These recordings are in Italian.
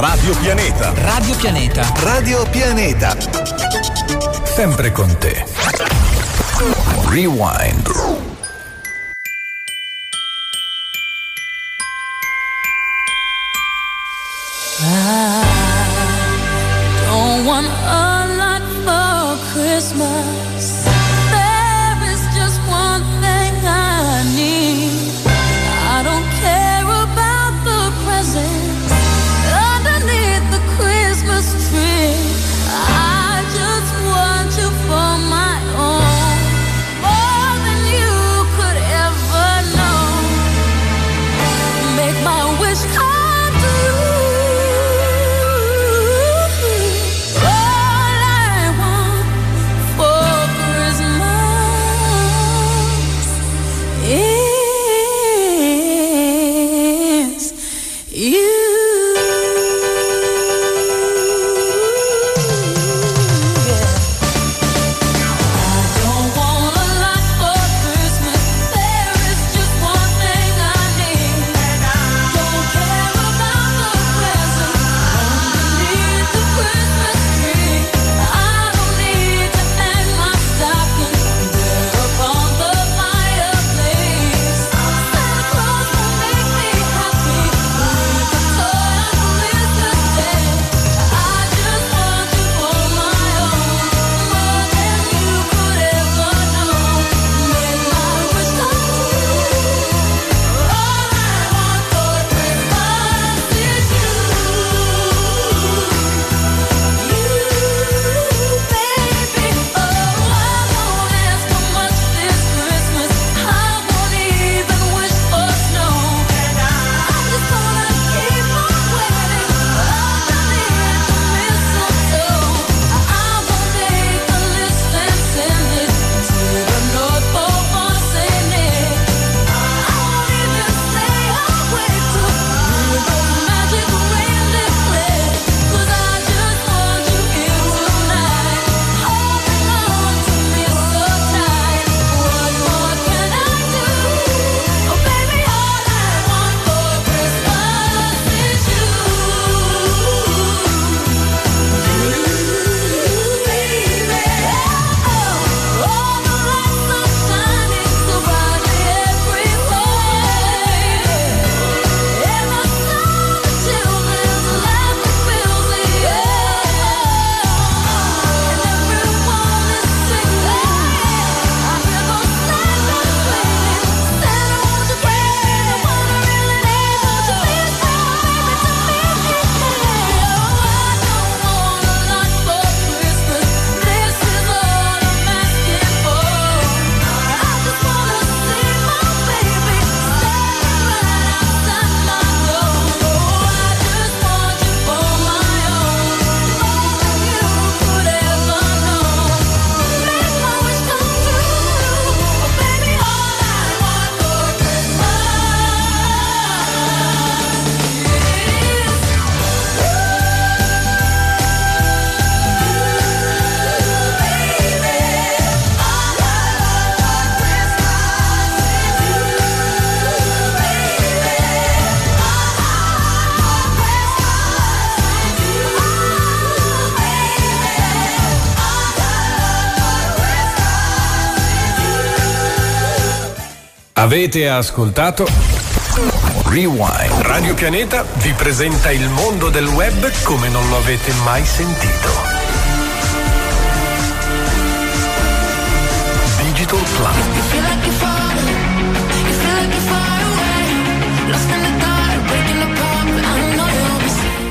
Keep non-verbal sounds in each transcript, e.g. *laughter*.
Radio Pianeta. Radio Pianeta. Radio Pianeta. Sempre con te. Rewind. Avete ascoltato? Rewind. Radio Pianeta vi presenta il mondo del web come non lo avete mai sentito. Digital Club.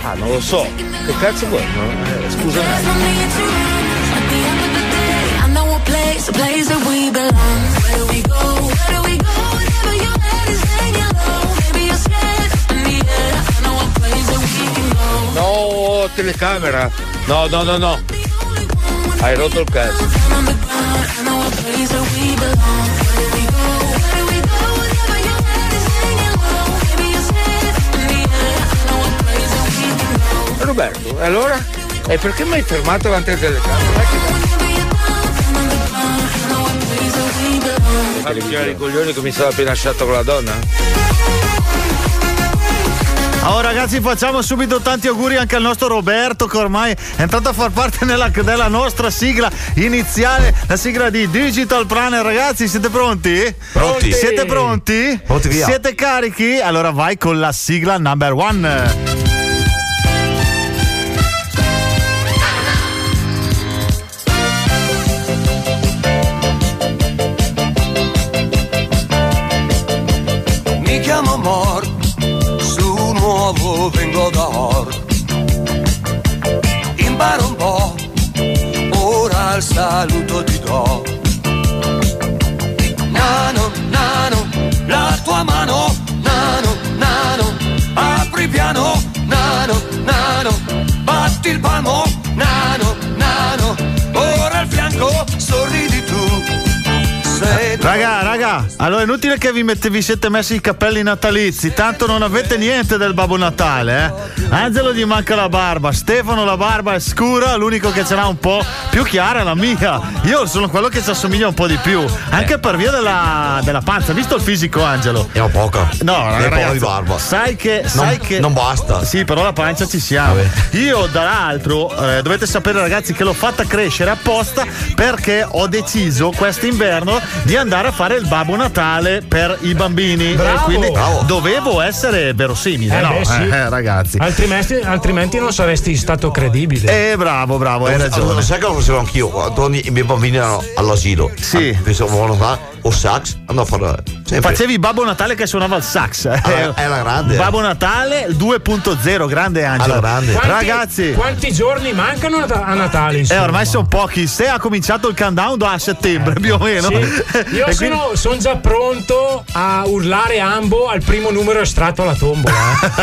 Ah, non lo so. Che cazzo vuoi? No? Eh, scusa me. telecamera. No, no, no, no. Hai rotto il cazzo. Roberto, allora? E perché mi hai fermato davanti alla telecamera? Ma che i coglioni che mi sono appena lasciato con la donna? Oh ragazzi facciamo subito tanti auguri anche al nostro Roberto che ormai è entrato a far parte nella- della nostra sigla iniziale, la sigla di Digital Planner. Ragazzi siete pronti? Pronti. Siete pronti? Pronti. Siete carichi? Allora vai con la sigla number one. Or. Imparo un po', ora il saluto ti do. Nano, nano, la tua mano, nano, nano, apri piano, nano, nano, batti il palmo, nano, nano, ora al fianco, Raga, raga, allora è inutile che vi, mette- vi siete messi i capelli natalizi, tanto non avete niente del Babbo Natale, eh? Angelo gli manca la barba, Stefano la barba è scura, l'unico che ce l'ha un po' più chiara è la mia. Io sono quello che ci assomiglia un po' di più, anche per via della, della panza. Visto il fisico, Angelo? Ne ho poca. No, poca ragazzi, di barba. Sai che, sai non, che non basta. Sì, però la pancia ci siamo. Vabbè. Io, dall'altro, eh, dovete sapere, ragazzi, che l'ho fatta crescere apposta perché ho deciso quest'inverno di andare a fare il Babbo Natale per i bambini. Bravo. E quindi Bravo. dovevo essere verosimile, Eh, no? beh, sì. Eh, ragazzi. Altrimenti, altrimenti non saresti stato credibile. Eh, bravo, bravo, hai Allora, ragione. sai che lo facevo anch'io quando i miei bambini erano all'asilo. Sì. Ah, Pensavo o sax, andavo a fare sempre. Facevi Babbo Natale che suonava il sax. Ah, è la grande. Babbo Natale 2.0, grande Angelo. Alla grande. Quanti- Ragazzi. quanti giorni mancano a Natale? Eh, Insomma? ormai sono pochi. Se ha cominciato il countdown da settembre, più o meno. Sì. *laughs* Io E sono, son già pronto a urlare ambo al primo numero estratto alla tombola.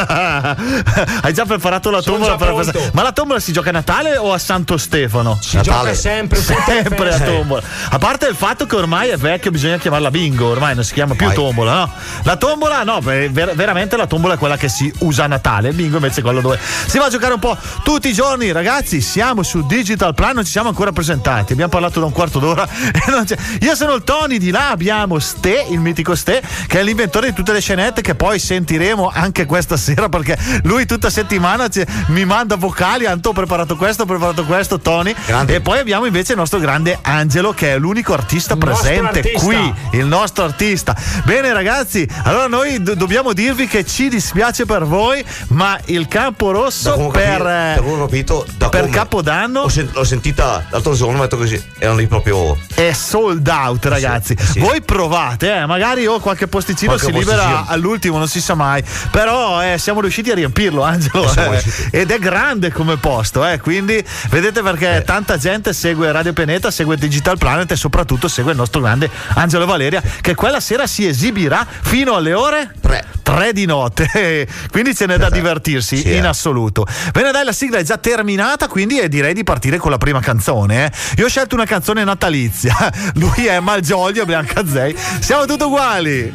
eh. *laughs* Hai già preparato la Sono tombola già per Ma la tombola si gioca a Natale o a Santo Stefano? Si Natale. gioca sempre, Sempre a feste. tombola. A parte il fatto che ormai è vecchio, bisogna chiamarla bingo, ormai non si chiama più Vai. tombola, no? La tombola, no, ver- veramente la tombola è quella che si usa a Natale, il bingo invece è quello dove si va a giocare un po' tutti i giorni, ragazzi. Siamo su Digital Plan, non ci siamo ancora presentati. Abbiamo parlato da un quarto d'ora *laughs* e non c'è. Io sono il Tony, di là abbiamo Ste, il mitico Ste, che è l'inventore di tutte le scenette che poi sentiremo anche questa sera perché lui tutta settimana ci- mi manda vocali, Anto ho preparato questo, ho preparato questo, Tony. Grande. E poi abbiamo invece il nostro grande Angelo che è l'unico artista presente artista. qui, il nostro artista. Bene ragazzi, allora noi do- dobbiamo dirvi che ci dispiace per voi, ma il campo rosso ho per, eh, da come ho capito, da per come- Capodanno Ho sen- l'ho sentita l'altro giorno, metto così, erano lì proprio. è sold out ragazzi. sì. Voi provate, eh, magari ho qualche posticino Qualche si libera posticino. all'ultimo, non si sa mai. Però eh, siamo riusciti a riempirlo, Angelo. eh. ed è grande come posto, eh, quindi vedete perché tanta gente segue Radio Peneta, segue Digital Planet e soprattutto segue il nostro grande Angelo Valeria che quella sera si esibirà fino alle ore Tre. 3 di notte. *laughs* quindi ce n'è da divertirsi Sì, in eh. assoluto. Bene, dai, la sigla è già terminata, quindi eh, direi di partire con la prima canzone. eh. Io ho scelto una canzone natalizia. *laughs* Lui è Malgioglio, Biancazzei. Siamo tutti uguali.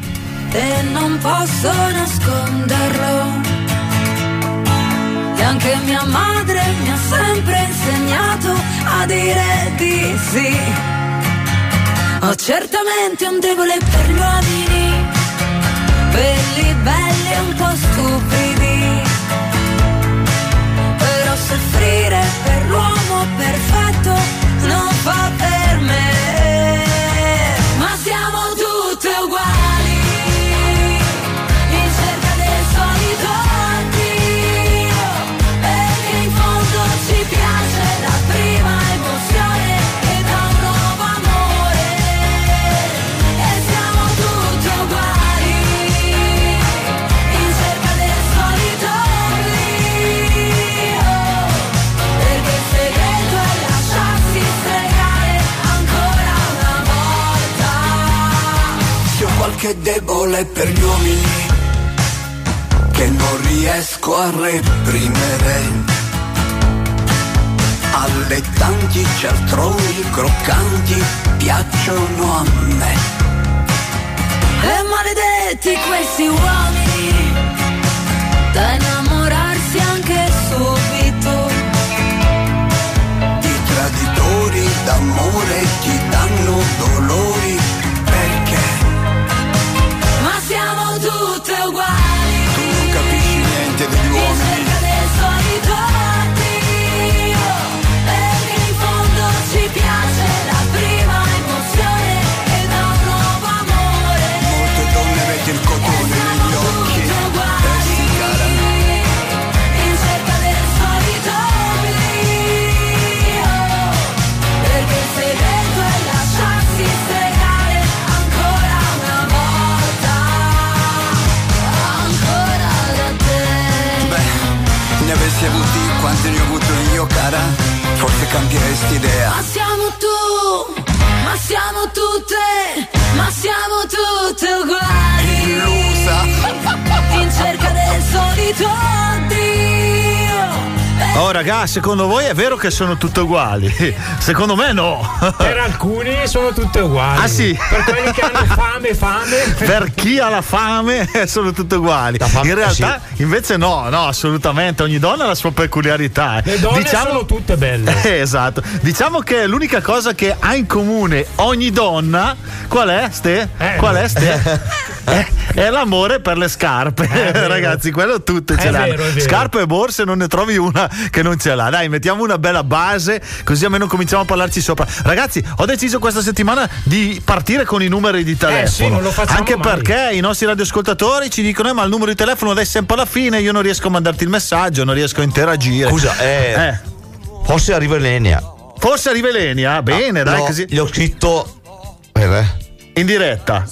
e non posso nasconderlo. E anche mia madre mi ha sempre insegnato a dire di sì. Ho certamente un debole per gli uomini, belli, belli e un po' stupidi. Però soffrire per l'uomo perfetto non fa per me. Qualche debole per gli uomini che non riesco a reprimere. Allettanti cialtroni croccanti piacciono a me. E maledetti questi uomini da innamorarsi anche subito. I traditori d'amore ti danno dolori avuti quanti ne ho avuto io, cara? Forse cambieresti idea. Ma siamo tu, ma siamo tutte, ma siamo tutte uguali. Illusa. In cerca del solito Dio. Oh raga, secondo voi è vero che sono tutte uguali? *laughs* Secondo me no. Per alcuni sono tutte uguali. Ah, sì? Per quelli che hanno *laughs* fame, fame. per chi ha la fame *laughs* sono tutte uguali. In realtà, invece, no, no, assolutamente. Ogni donna ha la sua peculiarità. Le donne Diciamo- sono tutte belle. Eh, esatto. Diciamo che l'unica cosa che ha in comune ogni donna, qual è, Ste? Eh, qual è, Ste? È, è l'amore per le scarpe. Ragazzi, quello tutte ce È l'hanno. è. Scarpe e borse non ne trovi una che non ce l'ha. Dai, mettiamo una bella base, così almeno cominciamo a parlarci sopra. Ragazzi, ho deciso questa settimana di partire con i numeri di telefono. Eh, sì, Anche mai. perché i nostri radioascoltatori ci dicono: "Eh, ma il numero di telefono dai sempre alla fine, io non riesco a mandarti il messaggio, non riesco a interagire. Scusa, eh, Eh, forse arriva Elenia. forse arriva Elenia? Bene, dai, No, così. Gli ho scritto. Eh, In diretta.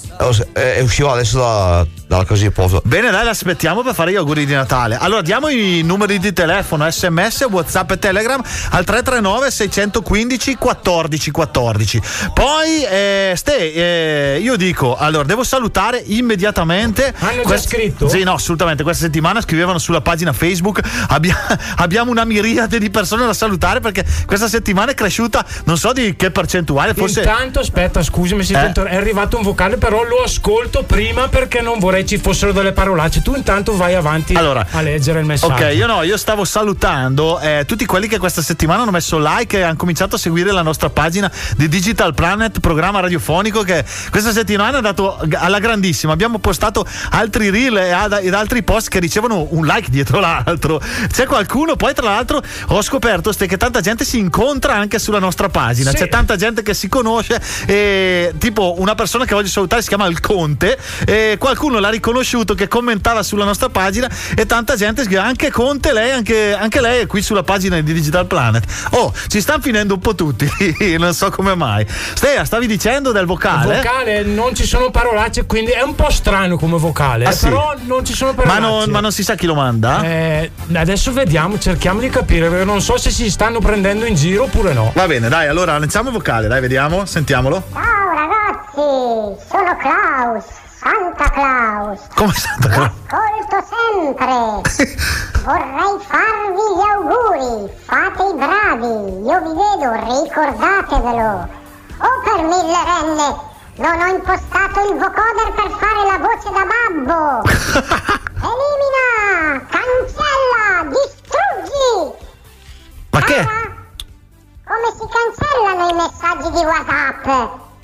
eh, è usciva adesso da- dalla casa di posto. Bene, dai, l'aspettiamo per fare gli auguri di Natale. Allora, diamo i numeri di telefono, sms, whatsapp e telegram al 339 615 14 14. Poi, eh, Ste, eh, io dico, allora, devo salutare immediatamente. Hanno già scritto? Sì, no, assolutamente. Questa settimana scrivevano sulla pagina Facebook. Abbia- *laughs* abbiamo una miriade di persone da salutare perché questa settimana è cresciuta, non so di che percentuale, forse. Intanto, aspetta, scusami, Eh? è arrivato un vocale, però lo ascolto prima perché non vorrei ci fossero delle parolacce. Tu intanto vai avanti Allora, a leggere il messaggio. Ok, io no, io stavo salutando eh, tutti quelli che questa settimana hanno messo like e hanno cominciato a seguire la nostra pagina di Digital Planet, programma radiofonico che questa settimana è andato alla grandissima. Abbiamo postato altri reel e, ad- ed altri post che ricevono un like dietro l'altro. C'è qualcuno, poi tra l'altro ho scoperto che tanta gente si incontra anche sulla nostra pagina. Sì. C'è tanta gente che si conosce e tipo una persona che voglio salutare si chiama il Conte e qualcuno l'ha riconosciuto che commentava sulla nostra pagina e tanta gente scrive anche Conte lei anche, anche lei è qui sulla pagina di Digital Planet oh ci stanno finendo un po' tutti *laughs* non so come mai Stea stavi dicendo del vocale Vocale, non ci sono parolacce, quindi è un po' strano come vocale, Ah, eh, sì? però non ci sono ma parolacce. non, ma non si sa chi lo manda Eh, adesso vediamo, cerchiamo di capire, perché non so se si stanno prendendo in giro oppure no. va bene dai allora lanciamo il vocale dai vediamo sentiamolo Ciao ragazzi, sono Klaus, Claus. come Santa Claus Ascolto sempre. *laughs* Vorrei farvi gli auguri. Fate i bravi. Io vi vedo, ricordatevelo. Oh, per mille renne, non ho impostato il vocoder per fare la voce da babbo. *laughs* Elimina, cancella, distruggi. ma che Cara, come si cancellano i messaggi di WhatsApp?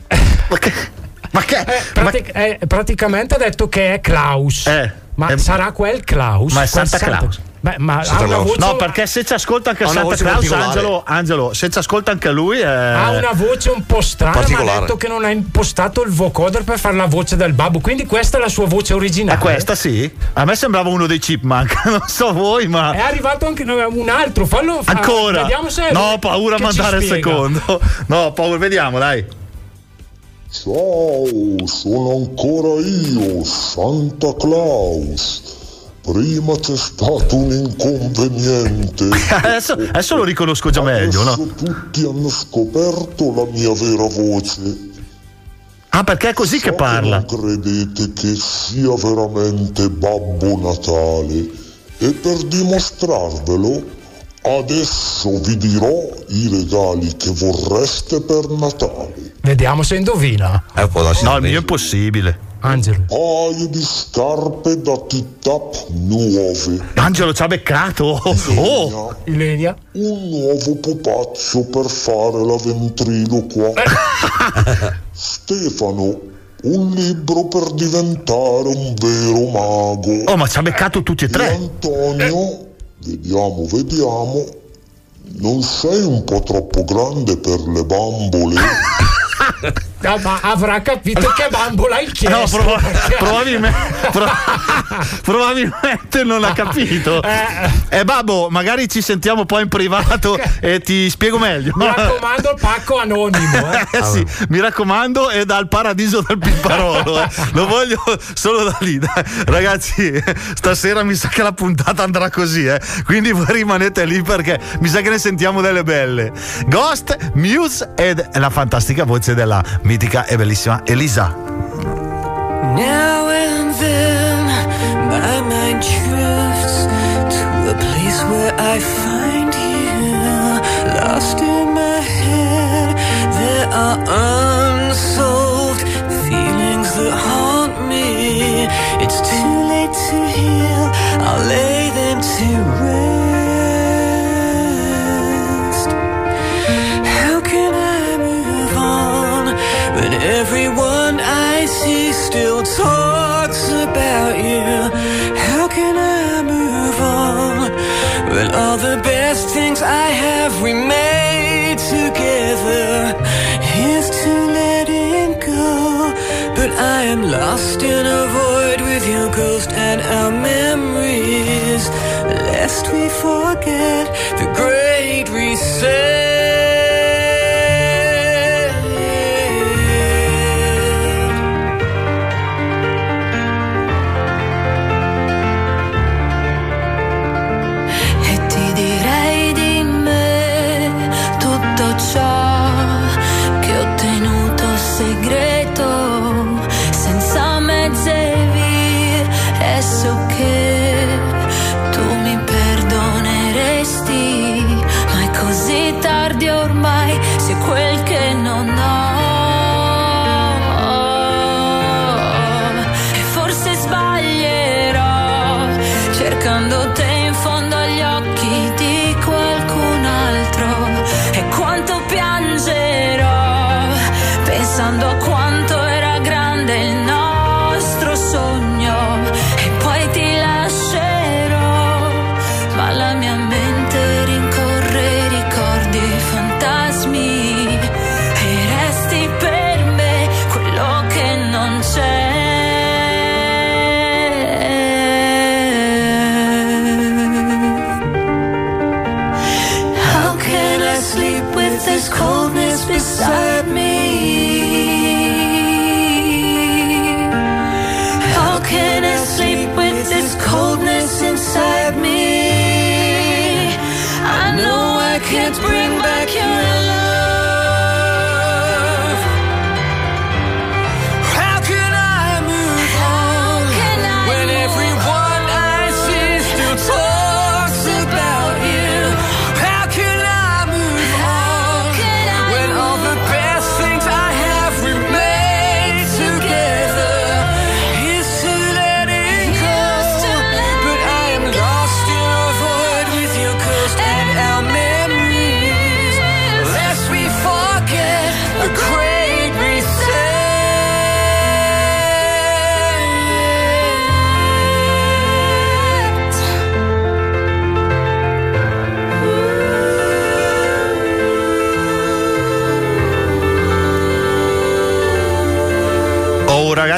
*laughs* ma che ma che Eh, ma- pratic- eh, praticamente ha detto che è Klaus. Eh, ma eh, sarà quel Klaus? ma è Quel Santa Claus. Beh, ma Santa ha una Claus. voce. No, perché se ci ascolta anche Santa Claus. Angelo, Angelo, se ci ascolta anche lui, eh, Ha una voce un po' strana, ma ha detto che non ha impostato il vocoder per fare la voce del babbo. Quindi questa è la sua voce originale. a questa sì? A me sembrava uno dei chipmunk, *laughs* non so voi, ma. È arrivato anche un altro, fallo fa- Ancora? Vediamo se no, ho paura a mandare il secondo. *laughs* No, ho paura, vediamo, dai. Ciao, sono ancora io, Santa Claus. Prima c'è stato un inconveniente. *laughs* Adesso, adesso lo riconosco già meglio, Adesso no? tutti hanno scoperto la mia vera voce. Ah, perché è così che So parla. non credete che sia veramente Babbo Natale. E per dimostrarvelo, adesso vi dirò i regali che vorreste per Natale. Vediamo se indovina. Eh, può darsi No, il mio è impossibile. Angelo. Paio di scarpe da tip-tap nuove. Angelo ci ha beccato. Oh, Ilenia. Un nuovo pupazzo per fare la ventriloquia. *laughs* Stefano, un libro per diventare un vero mago. oh, ma ci ha beccato tutti e E tre. Antonio, vediamo, vediamo. Non sei un po' troppo grande per le bambole? *laughs* Ah, ma avrà capito che bambola hai chiesto. No, proba- probabilmente, *laughs* pro- probabilmente non ha capito. Eh. Eh, babbo, magari ci sentiamo poi in privato e ti spiego meglio. Mi raccomando il pacco anonimo. Eh. *laughs* Eh sì, mi raccomando, è dal paradiso del Pipparolo. eh. Lo voglio solo da lì. dai. Ragazzi, stasera mi sa che la puntata andrà così, eh. quindi voi rimanete lì perché mi sa che ne sentiamo delle belle. Ghost, Muse ed la fantastica voce della mitica e bellissima Elisa. Now and then, my mind drifts to a place where I find you. Lost in my head, there are unsolved feelings that still talks about you?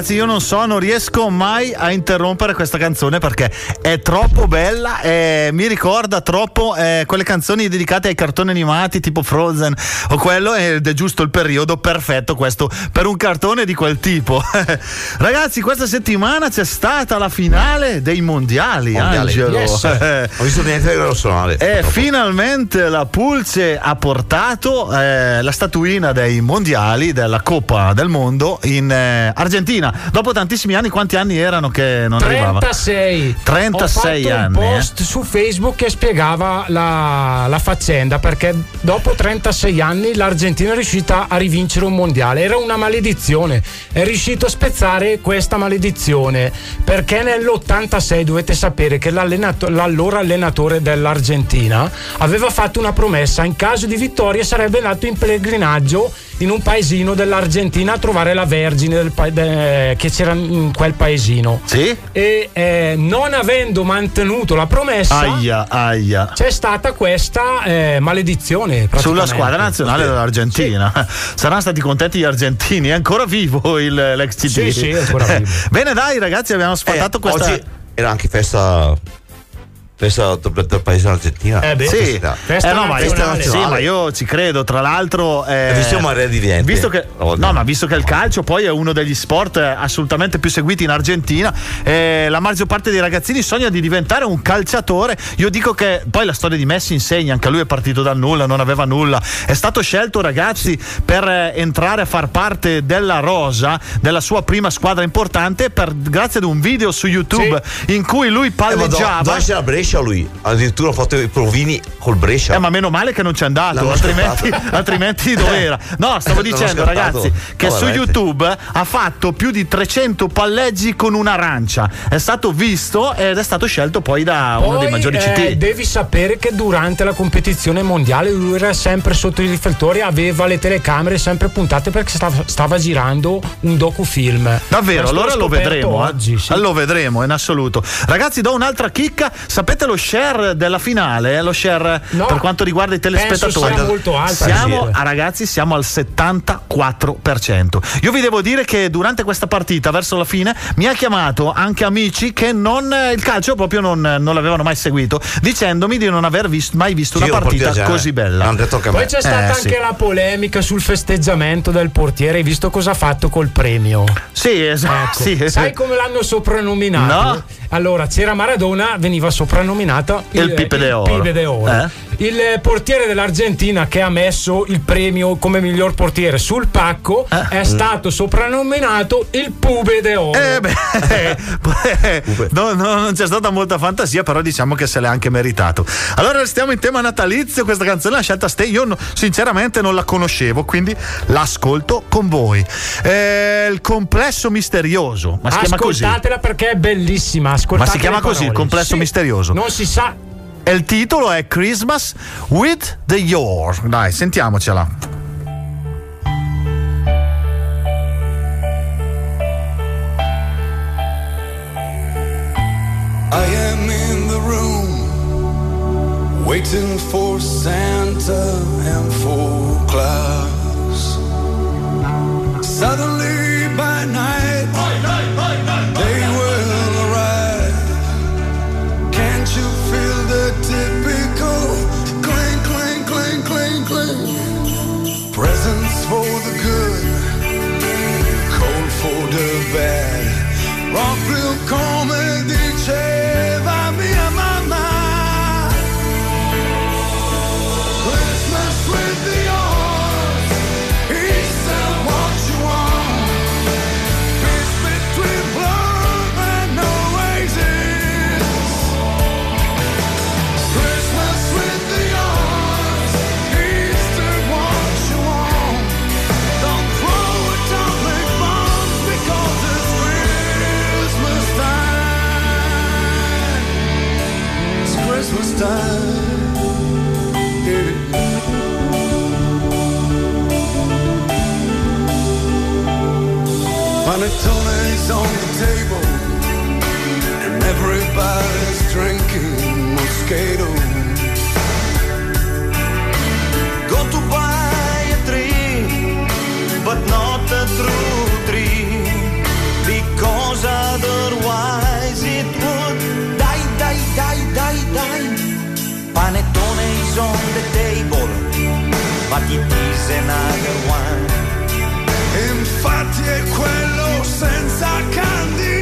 Ragazzi, io non so, non riesco mai a interrompere questa canzone perché è troppo bella e mi ricorda troppo eh, quelle canzoni dedicate ai cartoni animati tipo Frozen o quello ed è giusto il periodo perfetto questo per un cartone di quel tipo. *laughs* ragazzi, questa settimana c'è stata la finale dei mondiali, Mondiali. Angelo. Yes. *laughs* Ho visto niente di personale. E finalmente la Pulce ha portato eh, la statuina dei mondiali della Coppa del Mondo in eh, Argentina. Dopo tantissimi anni, quanti anni erano che non arrivava? 36 36 Ho fatto anni, un post su Facebook che spiegava la, la faccenda perché dopo 36 anni l'Argentina è riuscita a rivincere un mondiale. Era una maledizione. È riuscito a spezzare questa maledizione perché nell'86 dovete sapere che l'allora allenatore dell'Argentina aveva fatto una promessa. In caso di vittoria sarebbe andato in pellegrinaggio in un paesino dell'Argentina a trovare la Vergine del pa- de- eh, che c'era in quel paesino. Sì? E eh, non avendo mantenuto la promessa, Aia, aia. c'è stata questa eh, maledizione. Sulla squadra nazionale dell'Argentina. *laughs* Saranno stati contenti gli argentini. È ancora vivo il, l'ex CD. Sì, sì, è ancora *laughs* vivo. Bene, dai, ragazzi, abbiamo sfatato Eh, questa. Oggi era anche festa. Festa del, paese argentina. Eh beh, Sì, Festa Eh, no, ma, nazionale. sì, ma io ci credo. Tra l'altro, eh, E visto Maria di Riente. visto che, Oh, no, ma visto che il calcio poi è uno degli sport eh, assolutamente più seguiti in Argentina, eh, la maggior parte dei ragazzini sogna di diventare un calciatore. Io dico che poi la storia di Messi insegna, anche lui è partito dal nulla, non aveva nulla. È stato scelto, ragazzi, per eh, entrare a far parte della rosa della sua prima squadra importante per- grazie ad un video su YouTube in cui lui Eh, palleggiava. dove c'era Brescia lui? Addirittura ha fatto i provini col Brescia. Eh, ma meno male che non c'è andato, L'hanno altrimenti, *laughs* altrimenti dove era? No, *laughs* stavo dicendo, ragazzi, che No, su veramente. YouTube ha fatto più di 300 palleggi con un'arancia. È stato visto ed è stato scelto poi da uno dei maggiori eh, CT. devi sapere che durante la competizione mondiale lui era sempre sotto i riflettori, aveva le telecamere sempre puntate perché stava, stava girando un docufilm. Davvero, allora lo vedremo. eh. oggi. sì. Lo vedremo in assoluto. Ragazzi, do un'altra chicca. Sapete lo share della finale? eh? Lo share No. per quanto riguarda i telespettatori. Penso sia molto alta, Siamo, ah, ragazzi, siamo al 74%. Io vi devo dire che durante questa partita, verso la fine, mi ha chiamato anche amici che non, eh, il calcio proprio non, non l'avevano mai seguito, dicendomi di non aver vis- mai visto Sì, una partita così eh. bella. A. Poi c'è stata Eh, anche sì. la polemica sul festeggiamento del portiere. Hai visto cosa ha fatto col premio? Sì, esatto. Ecco. sì. Sai come l'hanno soprannominato? No. Allora, c'era Maradona, veniva soprannominato Il Pipe de Oro. Pipe de Oro. Eh? Il eh, portiere dell'Argentina che ha messo il premio come miglior portiere sul pacco è stato soprannominato il Pube de Oro. Eh beh, *laughs* eh, no, no, non c'è stata molta fantasia, però diciamo che se l'è anche meritato. Allora restiamo in tema natalizio, questa canzone l'ha scelta Ste, io no- sinceramente non la conoscevo, quindi l'ascolto con voi. Eh, il complesso misterioso, ma si? Ascoltatela perché è bellissima. Ma ascoltate si chiama così, il complesso Sì. misterioso? Non si sa. E il titolo è Christmas with the Your. Dai, sentiamocela. I am in the room waiting for Santa and for Claus. Suddenly by night, they Panettone's on the table, and everybody's drinking Moscato. Go to buy a tree, but not a true tree, because otherwise it would die, die, die, die, die. Panettone is on the table, but it is another one. Infatti è quello senza candidi.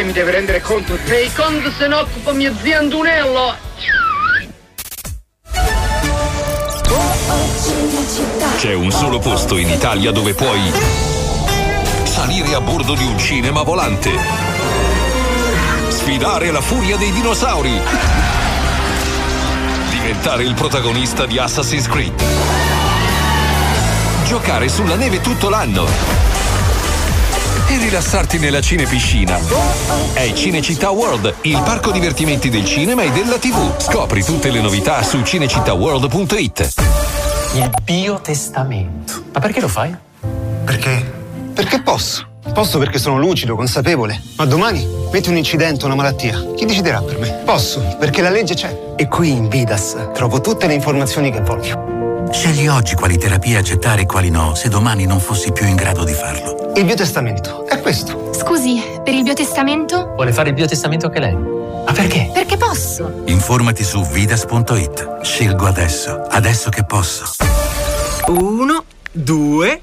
Lei mi deve rendere conto. Sei conto se ne occupa mio zio Antonello. C'è un solo posto in Italia dove puoi salire a bordo di un cinema volante, sfidare la furia dei dinosauri, diventare il protagonista di Assassin's Creed, giocare sulla neve tutto l'anno rilassarti nella cinepiscina. È Cinecittà World, il parco divertimenti del cinema e della TV. Scopri tutte le novità su cinecittàworld.it. Il biotestamento. Ma perché lo fai? Perché? Perché posso. Posso perché sono lucido, consapevole. Ma domani metti un incidente, una malattia. Chi deciderà per me? Posso, perché la legge c'è. E qui in Vidas trovo tutte le informazioni che voglio. Scegli oggi quali terapie accettare e quali no, se domani non fossi più in grado di farlo. Il biotestamento è questo. Scusi, per il biotestamento? Vuole fare il biotestamento anche lei? Ma perché? Perché posso? Informati su vidas.it. Scelgo adesso, adesso che posso. Uno, due,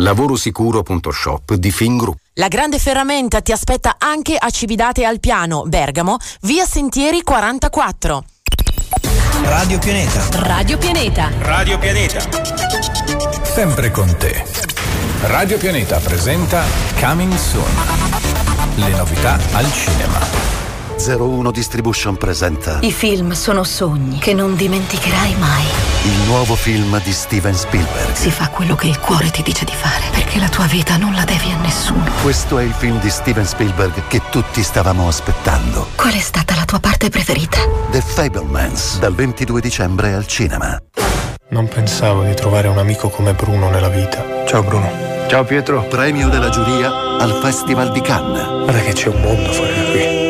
Lavorosicuro.shop di Fingroup. La grande ferramenta ti aspetta anche a Cividate al Piano, Bergamo, via Sentieri 44. Radio Pianeta. Radio Pianeta. Radio Pianeta. Sempre con te. Radio Pianeta presenta Coming Soon. Le novità al cinema. 01 Distribution presenta I film sono sogni che non dimenticherai mai. il nuovo film di Steven Spielberg. Si fa quello che il cuore ti dice di fare, perché la tua vita non la devi a nessuno. Questo è il film di Steven Spielberg che tutti stavamo aspettando. Qual è stata la tua parte preferita? The Fablemans, dal 22 dicembre al cinema. Non pensavo di trovare un amico come Bruno nella vita. Ciao Bruno. Ciao Pietro. Premio della giuria al Festival di Cannes. Guarda che c'è un mondo fuori da qui.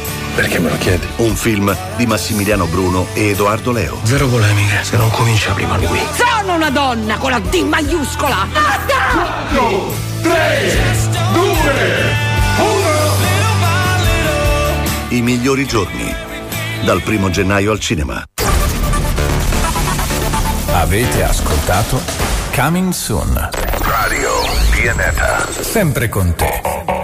Perché me lo chiedi? Un film di Massimiliano Bruno e Edoardo Leo. Zero polemiche, se non comincia prima lui. Sono una donna con la D maiuscola. 3, 2, I migliori giorni. Dal primo gennaio al cinema. Avete ascoltato Coming Soon. Radio Pianeta. Sempre con te.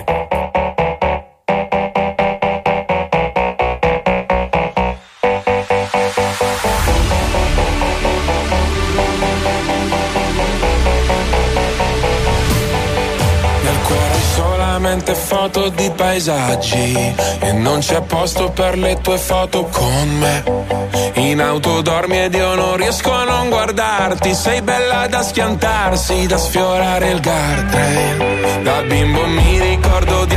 Solamente foto di paesaggi. E non c'è posto per le tue foto con me. In auto dormi ed io non riesco a non guardarti. Sei bella da schiantarsi, da sfiorare il guardrail. Da bimbo mi ricordo le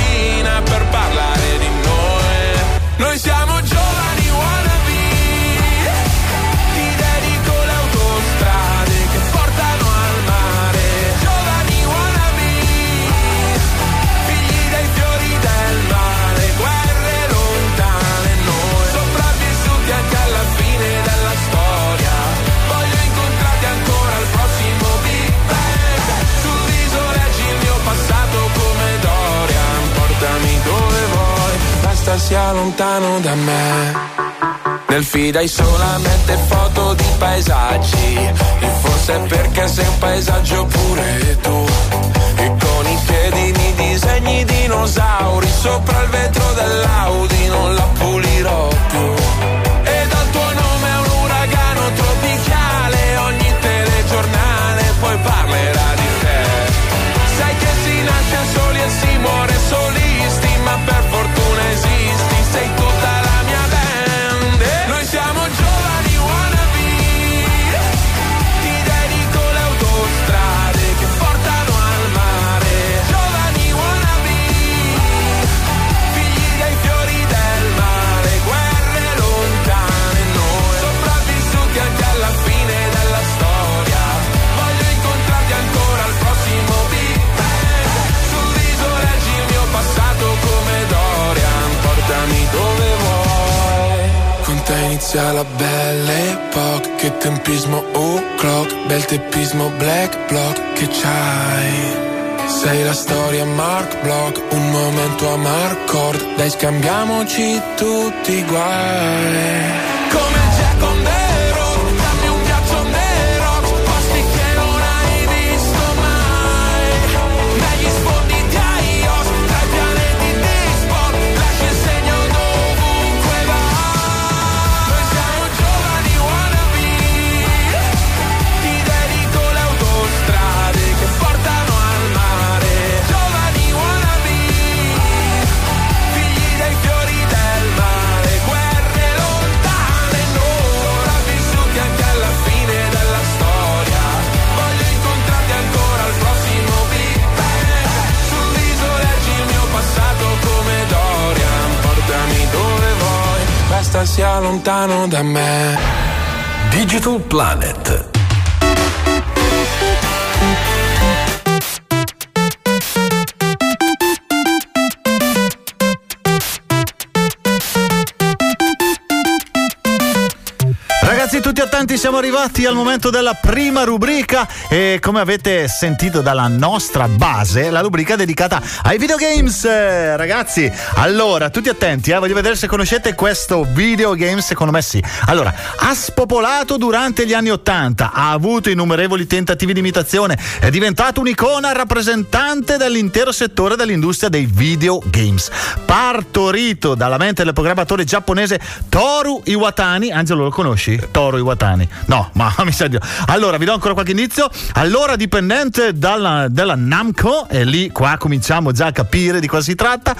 basta sia lontano da me. Nel feed hai solamente foto di paesaggi. E forse perché sei un paesaggio pure tu. E con i piedi mi disegni dinosauri. Sopra il vetro dell'Audi non la pulirò più. E dal tuo nome è un uragano tropicale scambiamoci tutti i guai. Come Jack on the lontano da me. Digital Planet. Attenti, siamo arrivati al momento della prima rubrica e come avete sentito dalla nostra base, la rubrica dedicata ai videogames. Eh, ragazzi, allora, tutti attenti, eh, voglio vedere se conoscete questo videogame, secondo me sì. Allora, ha spopolato durante gli anni Ottanta, ha avuto innumerevoli tentativi di imitazione, è diventato un'icona rappresentante dell'intero settore dell'industria dei videogames. Partorito dalla mente del programmatore giapponese Toru Iwatani, Angelo lo conosci? Toru Iwatani. No, *laughs* ma mi sa di. Allora, vi do ancora qualche indizio. Allora, dipendente dalla, della Namco, e lì qua cominciamo già a capire di cosa si tratta.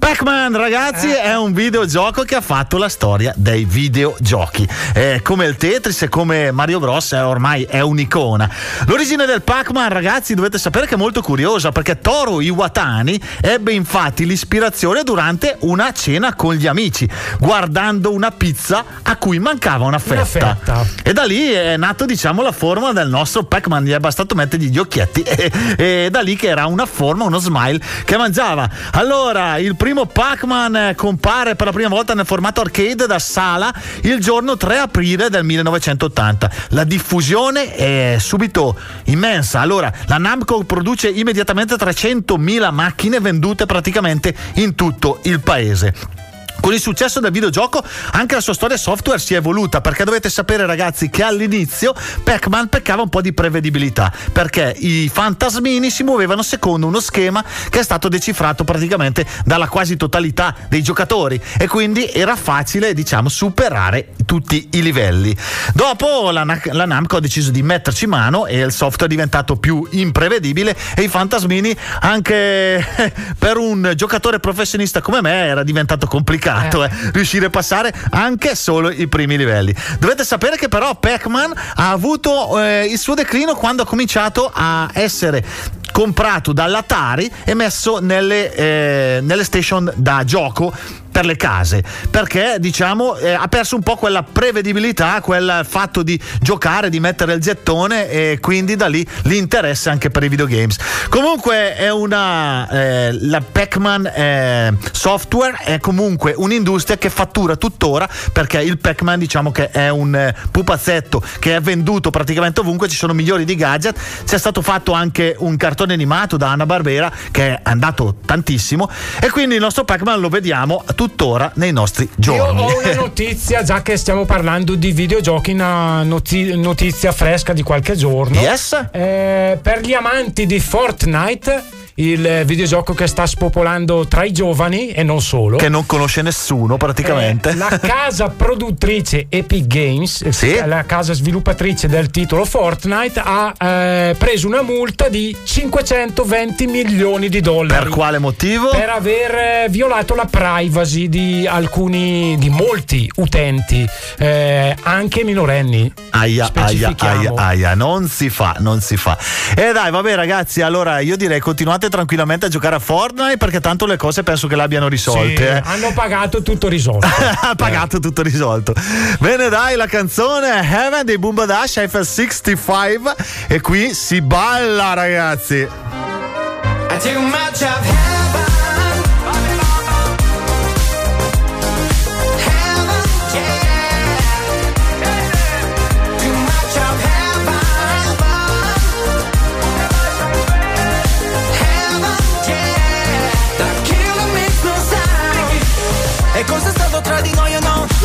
Pac-Man, ragazzi, è un videogioco che ha fatto la storia dei videogiochi. Eh, come il Tetris e come Mario Bros. eh, ormai è un'icona. L'origine del Pac-Man, ragazzi, dovete sapere che è molto curiosa perché Toru Iwatani ebbe infatti l'ispirazione durante una cena con gli amici, guardando una pizza a cui mancava una fetta. Una fetta. E da lì è nato, diciamo, la forma del nostro Pac-Man. Gli è bastato mettergli gli occhietti *laughs* e, e da lì che era una forma, uno smile che mangiava. Allora, il primo Pac-Man eh, compare per la prima volta nel formato arcade da sala il giorno 3 aprile del 1980. La diffusione è subito immensa. Allora, la Namco produce immediatamente 300.000 macchine vendute praticamente in tutto il paese. Con il successo del videogioco anche la sua storia software si è evoluta perché dovete sapere ragazzi che all'inizio Pac-Man peccava un po' di prevedibilità perché i fantasmini si muovevano secondo uno schema che è stato decifrato praticamente dalla quasi totalità dei giocatori e quindi era facile diciamo superare tutti i livelli. Dopo la, la Namco ha deciso di metterci mano e il software è diventato più imprevedibile e i fantasmini anche *laughs* per un giocatore professionista come me era diventato complicato eh, riuscire a passare anche solo i primi livelli. Dovete sapere che però Pac-Man ha avuto eh, il suo declino quando ha cominciato a essere comprato dall'Atari e messo nelle, eh, nelle station da gioco per le case perché diciamo eh, ha perso un po' quella prevedibilità quel fatto di giocare di mettere il gettone e quindi da lì l'interesse anche per i videogames. Comunque è una eh, la Pac-Man eh, software è comunque un'industria che fattura tuttora perché il Pac-Man diciamo che è un eh, pupazzetto che è venduto praticamente ovunque ci sono milioni di gadget. C'è stato fatto anche un cartone animato da Anna Barbera che è andato tantissimo e quindi il nostro Pac-Man lo vediamo tuttora nei nostri Io giorni. ho una *laughs* notizia, già che stiamo parlando di videogiochi, una noti- notizia fresca di qualche giorno. Yes? Eh, per gli amanti di Fortnite, il videogioco che sta spopolando tra i giovani e non solo. Che non conosce nessuno praticamente. Eh, la *laughs* casa produttrice Epic Games, eh, la casa sviluppatrice del titolo Fortnite, ha eh, preso una multa di 520 milioni di dollari. Per quale motivo? Per aver eh, violato la privacy di alcuni, di molti utenti, eh, anche minorenni. Aia, aia, aia, aia, non si fa, non si fa. E dai, vabbè ragazzi, allora io direi continuate tranquillamente a giocare a Fortnite perché tanto le cose penso che l'abbiano risolte. Sì, eh. hanno pagato tutto risolto. *laughs* ha pagato tutto risolto. Bene, dai, la canzone Heaven dei Boomba Dash Eiffel 65 e qui si balla, ragazzi. I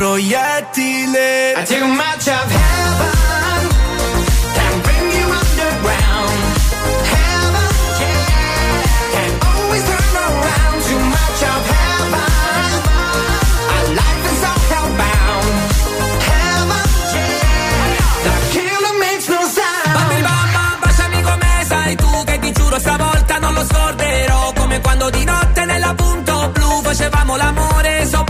proiettile I take much of heaven. Can bring you underground. Heaven, yeah. Can always turn around. Too much of heaven. Our life is all hellbound. Heaven, yeah. The killer makes no sound. Bambi bamba, baciami come sai tu che ti giuro stavolta non lo scorderò Come quando di notte nella punto blu facevamo l'amore sopra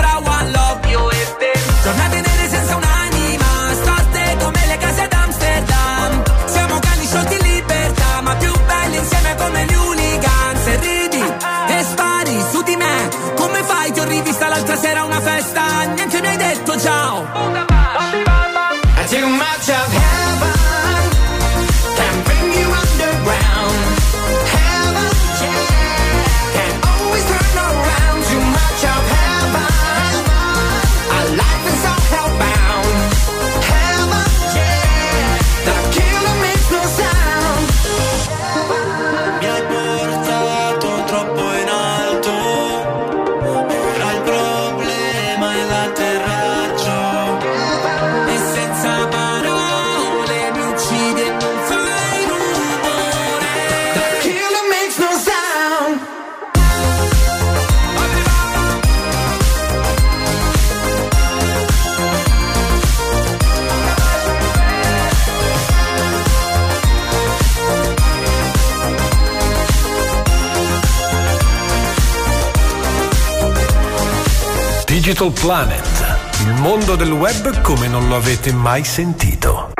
Digital Planet, il mondo del web come non lo avete mai sentito.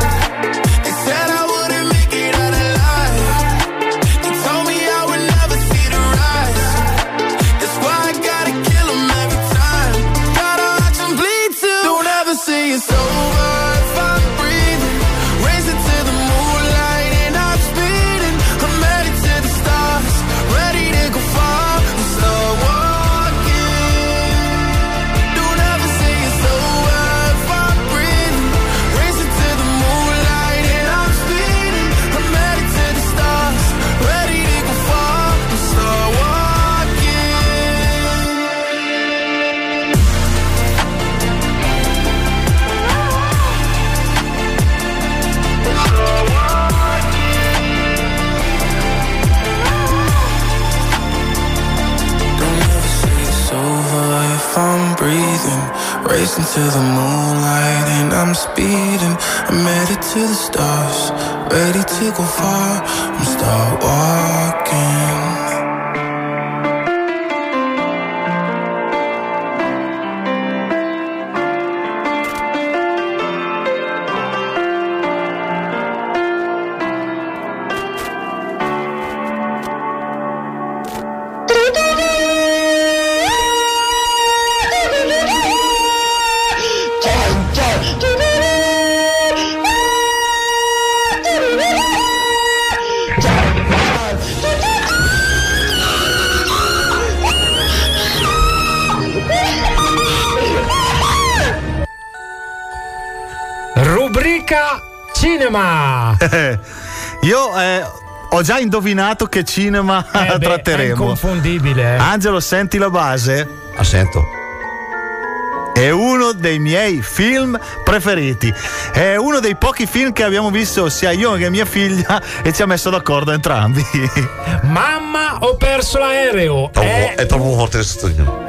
Ho già indovinato che cinema Eh beh, È tratteremo. inconfondibile. eh. Angelo, senti la base? Ah, sento. È uno dei miei film preferiti. È uno dei pochi film che abbiamo visto sia io che mia figlia e ci ha messo d'accordo entrambi. Mamma, ho perso l'aereo. Troppo- È, è troppo forte il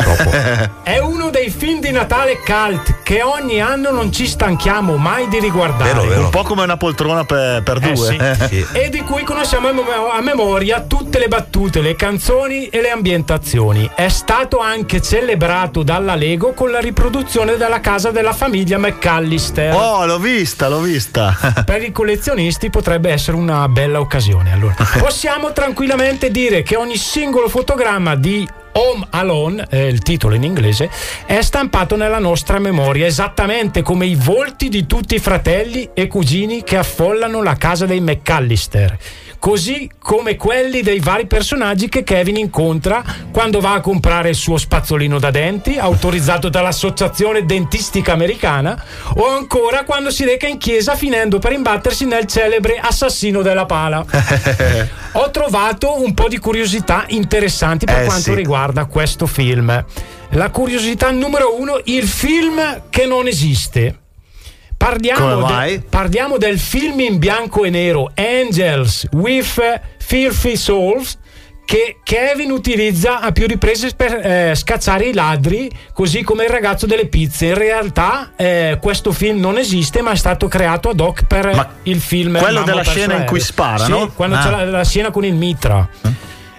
sottolineo. Troppo. *laughs* è uno dei film di Natale cult che ogni anno non ci stanchiamo mai di riguardare. Un po' come una poltrona per, per Eh, due. sì. E di cui conosciamo a memoria tutte le battute, le canzoni e le ambientazioni. È stato anche celebrato dalla Lego con la riproduzione della casa della famiglia McAllister. Oh, l'ho vista, l'ho vista. *laughs* Per i collezionisti potrebbe essere una bella occasione. Allora, *laughs* possiamo tranquillamente dire che ogni singolo fotogramma di Home Alone, eh, il titolo in inglese, è stampato nella nostra memoria, esattamente come i volti di tutti i fratelli e cugini che affollano la casa dei McAllister. Così come quelli dei vari personaggi che Kevin incontra quando va a comprare il suo spazzolino da denti, autorizzato dall'Associazione Dentistica Americana, o ancora quando si reca in chiesa finendo per imbattersi nel celebre assassino della pala. *laughs* Ho trovato un po' di curiosità interessanti per Eh, quanto sì. riguarda questo film. La curiosità numero uno, il film che non esiste. Parliamo, de- parliamo del film in bianco e nero Angels with Filthy Souls che Kevin utilizza a più riprese per eh, scacciare i ladri, così come il ragazzo delle pizze. In realtà eh, questo film non esiste, ma è stato creato ad hoc per il film. quello Mamma della scena in cui spara, Sì, no? Quando Ah. c'è la, la scena con il mitra.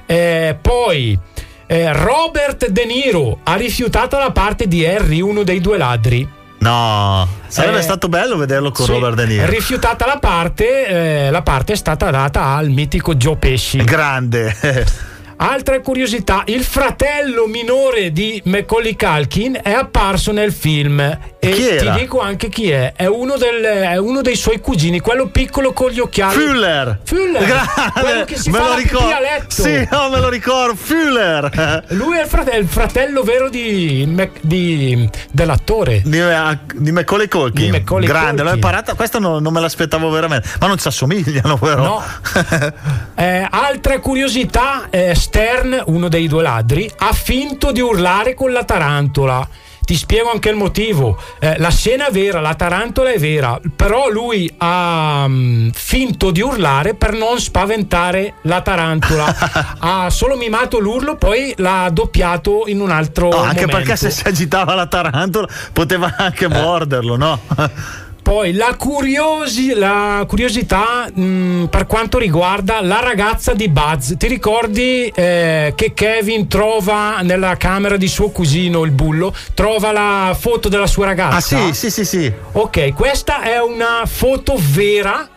Eh, poi eh, Robert De Niro ha rifiutato la parte di Harry, uno dei due ladri. No, sarebbe Eh, stato bello vederlo con Sì, Robert De Niro. Rifiutata la parte, eh, la parte è stata data al mitico Joe Pesci. Grande. *laughs* Altra curiosità, il fratello minore di Macaulay Culkin è apparso nel film e ti dico anche chi è, è uno, del- è uno dei suoi cugini, quello piccolo con gli occhiali. Fuller. Fuller, Grande. quello che si me fa lo ricordo. a letto. Sì, no, me lo ricordo. Fuller. *laughs* Lui è il fratello, il fratello vero di, di- dell'attore. Di, eh, di Macaulay Culkin. Di Macaulay Grande, l'ho Culkin. imparata. Questa no- non me l'aspettavo veramente. Ma non ci assomigliano, però. No. *laughs* Eh, altra curiosità, eh, Stern, uno dei due ladri, ha finto di urlare con la tarantola. Ti spiego anche il motivo. Eh, la scena è vera, la tarantola è vera, però lui ha mm, finto di urlare per non spaventare la tarantola. *laughs* ha solo mimato l'urlo, poi l'ha doppiato in un altro No, anche momento. perché se si agitava la tarantola poteva anche morderlo, no? *laughs* Poi la, curiosi- la curiosità mh, per quanto riguarda la ragazza di Buzz. Ti ricordi eh, che Kevin trova nella camera di suo cugino, il bullo, trova la foto della sua ragazza? Ah sì, sì, sì, sì. Ok, questa è una foto vera,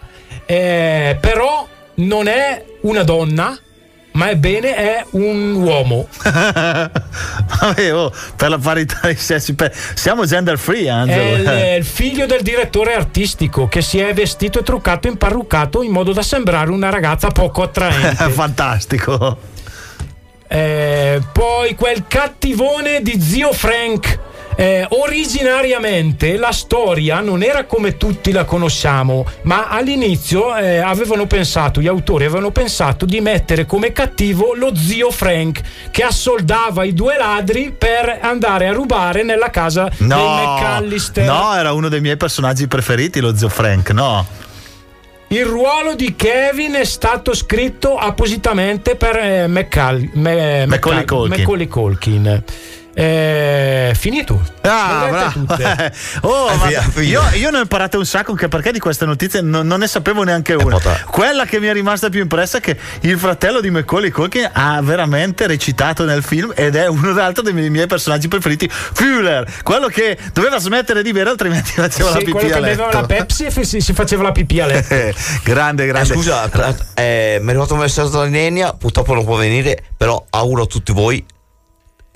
eh, però non è una donna, ma ebbene è un uomo. *laughs* Vabbè, oh, per la parità dei sessi, per- siamo gender free, È Angelo. il, *laughs* il figlio del direttore artistico che si è vestito e truccato imparruccato in modo da sembrare una ragazza poco attraente. *laughs* Fantastico. Eh, poi quel cattivone di zio Frank. Eh, originariamente la storia non era come tutti la conosciamo, ma all'inizio eh, avevano pensato, gli autori avevano pensato di mettere come cattivo lo zio Frank che assoldava i due ladri per andare a rubare nella casa dei No, McAllister. no, era uno dei miei personaggi preferiti, lo zio Frank, no. Il ruolo di Kevin è stato scritto appositamente per eh, McCall- Me- Macaulay McCall- Culkin. Macaulay Culkin. Eh. Ah, ho dette bravo. tutte. *laughs* Oh, Eh, ma via, via. io, io ne ho imparate un sacco anche perché di queste notizie non, non ne sapevo neanche una. Quella che mi è rimasta più impressa è che il fratello di Macaulay Culkin ha veramente recitato nel film ed è uno d'altro dei miei, personaggi preferiti, Fuller, quello che doveva smettere di bere altrimenti *laughs* faceva la Sì, quello pipì che a beveva letto. la Pepsi e si, si faceva la pipì a letto. *laughs* grande, Eh, grande. scusa, tra- eh, mi è arrivato un messaggio da Nenia, purtroppo non può venire, però auguro a tutti voi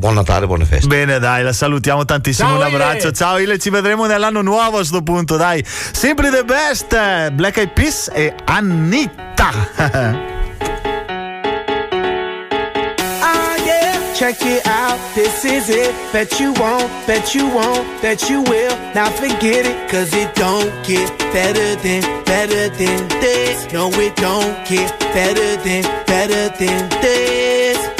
buon Natale, buone feste. Bene, dai, la salutiamo tantissimo. Ciao, un abbraccio. Ile. Ciao, Ile. Ci vedremo nell'anno nuovo a sto punto. Dai, Simply the best. Black Eyed Peas e Anita. Ah, yeah, check it out. This is it. Bet you won't, bet you won't, bet you will. Now forget it, cause it don't get better than, better than this. No, it don't get better than, better than this.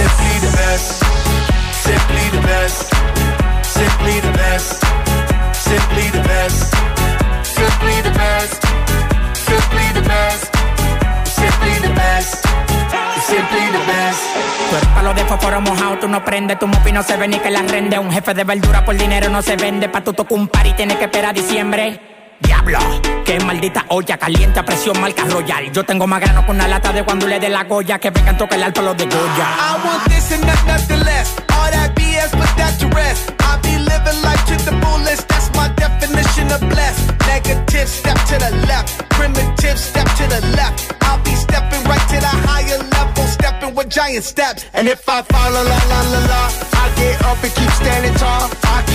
Simply the best. Simply the best. Simply the best. Simply the best. Simply the best. Simply the best. Simply the best. Simply the best. Tú palo de fósforo mojado, tú no prendes, tu mufi no se ve ni que la rende. Un jefe de verdura por dinero no se vende, pa' tu tocar un par y tienes que esperar diciembre. Diablo, qué maldita olla caliente a presión marca royal. Yo tengo más grano con una lata de cuando le dé la goya que vengan toca el alto los de Goya. I want this and not nothing less. All that BS, put that to rest. I be living life to the fullest. That's my definition of blessed. Negative, step to the left. Primitive, step to the left. I'll be stepping right to the higher level, stepping with giant steps. And if I fall, la la la la, I get up and keep standing tall.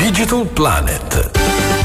Digital Planet.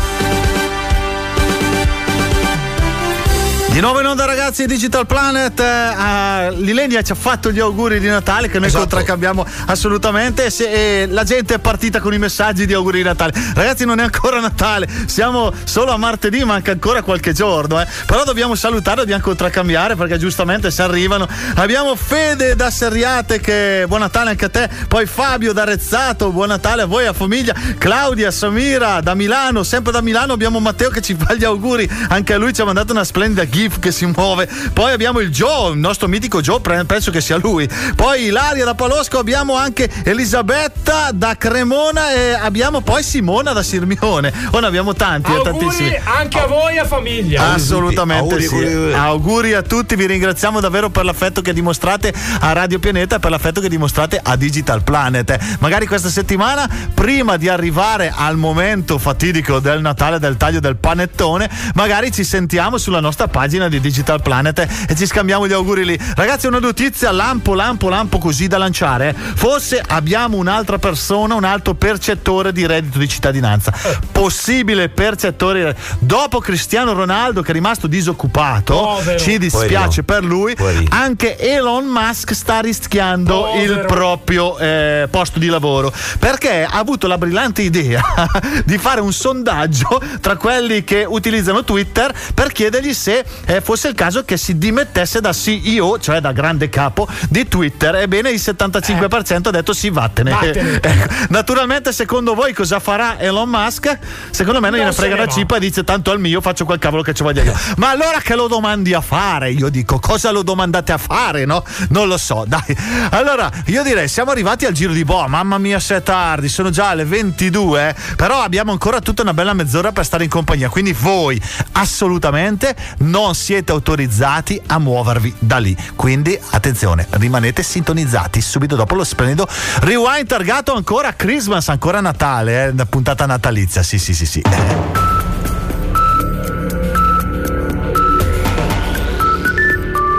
Di nuovo in onda ragazzi Digital Planet, eh, Lilenia ci ha fatto gli auguri di Natale che noi Esatto. contraccambiamo assolutamente se, e la gente è partita con i messaggi di auguri di Natale. Ragazzi non è ancora Natale, siamo solo a martedì, manca ancora qualche giorno, eh. però dobbiamo salutare, dobbiamo contraccambiare perché giustamente se arrivano. Abbiamo Fede da Serriate che buon Natale anche a te, poi Fabio da Rezzato, buon Natale a voi, a famiglia, Claudia, Samira da Milano, sempre da Milano abbiamo Matteo che ci fa gli auguri, anche a lui ci ha mandato una splendida GIF che si muove. Poi abbiamo il Joe, il nostro mitico Joe, penso che sia lui. Poi Ilaria da Palosco, abbiamo anche Elisabetta da Cremona e abbiamo poi Simona da Sirmione. Oh, ne abbiamo tanti, eh, tantissimi. Auguri anche a voi e a famiglia. Assolutamente Auguri, sì. auguri. Auguri a tutti, vi ringraziamo davvero per l'affetto che dimostrate a Radio Pianeta e per l'affetto che dimostrate a Digital Planet. Magari questa settimana, prima di arrivare al momento fatidico del Natale, del taglio del panettone, magari ci sentiamo sulla nostra pagina di Digital Planet e ci scambiamo gli auguri lì. Ragazzi, una notizia lampo, lampo, lampo così da lanciare. Forse abbiamo un'altra persona, un altro percettore di reddito di cittadinanza. Possibile percettore. Dopo Cristiano Ronaldo che è rimasto disoccupato, Povero. ci dispiace Poverino. per lui. Poverino. Anche Elon Musk sta rischiando Povero. il proprio eh, posto di lavoro perché ha avuto la brillante idea *laughs* di fare un sondaggio tra quelli che utilizzano Twitter per chiedergli se eh, fosse il caso che si dimettesse da CEO, cioè da grande capo di Twitter. Ebbene, il 75% ha detto sì, vattene. Vattene. *laughs* Ecco. Naturalmente, secondo voi cosa farà Elon Musk? Secondo me non, Non gliene frega la cipa e dice tanto al mio faccio quel cavolo che ci voglio io. *laughs* Ma allora che lo domandi a fare? Io dico, cosa lo domandate a fare, no? Non lo so, dai. Allora, io direi, siamo arrivati al giro di boa. Mamma mia, se è tardi, sono già le 22, eh. però abbiamo ancora tutta una bella mezz'ora per stare in compagnia. Quindi voi assolutamente non siete autorizzati a muovervi da lì. Quindi attenzione, rimanete sintonizzati subito dopo lo splendido rewind targato ancora Christmas, ancora Natale, eh, puntata natalizia. Sì, sì, sì, sì.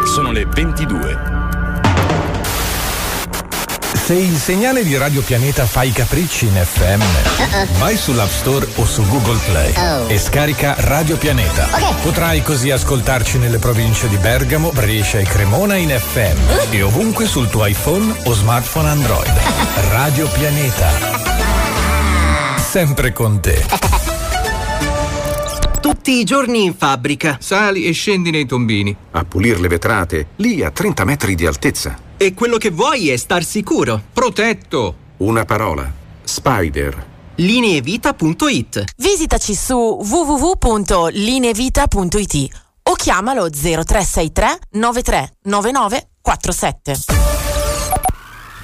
Sono le 22. Se il segnale di Radio Pianeta fa i capricci in FM, vai sull'App Store o su Google Play e scarica Radio Pianeta. Potrai così ascoltarci nelle province di Bergamo, Brescia e Cremona in FM e ovunque sul tuo iPhone o smartphone Android. *laughs* Radio Pianeta. Sempre con te. *laughs* Tutti i giorni in fabbrica. Sali e scendi nei tombini, a pulire le vetrate, lì a 30 metri di altezza. E quello che vuoi è star sicuro. Protetto! Una parola. Spider. Lineevita.it Visitaci su www.linevita.it o chiamalo 0363 93 99 47.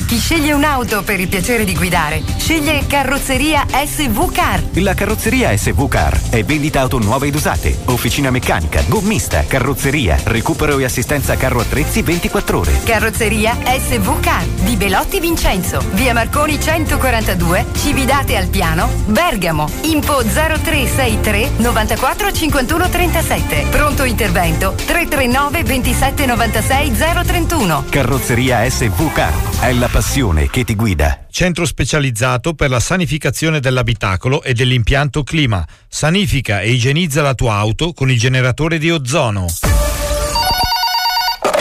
Chi sceglie un'auto per il piacere di guidare, sceglie Carrozzeria SV Car. La carrozzeria SV Car è vendita auto nuove ed usate, officina meccanica, gommista, carrozzeria, recupero e assistenza carro attrezzi 24 ore. Carrozzeria SV Car di Belotti Vincenzo, via Marconi 142, Cividate al Piano, Bergamo. Info 0363 94 51 37. Pronto intervento 339 27 96 031. Carrozzeria SV Car è la passione che ti guida. Centro specializzato per la sanificazione dell'abitacolo e dell'impianto clima. Sanifica e igienizza la tua auto con il generatore di ozono.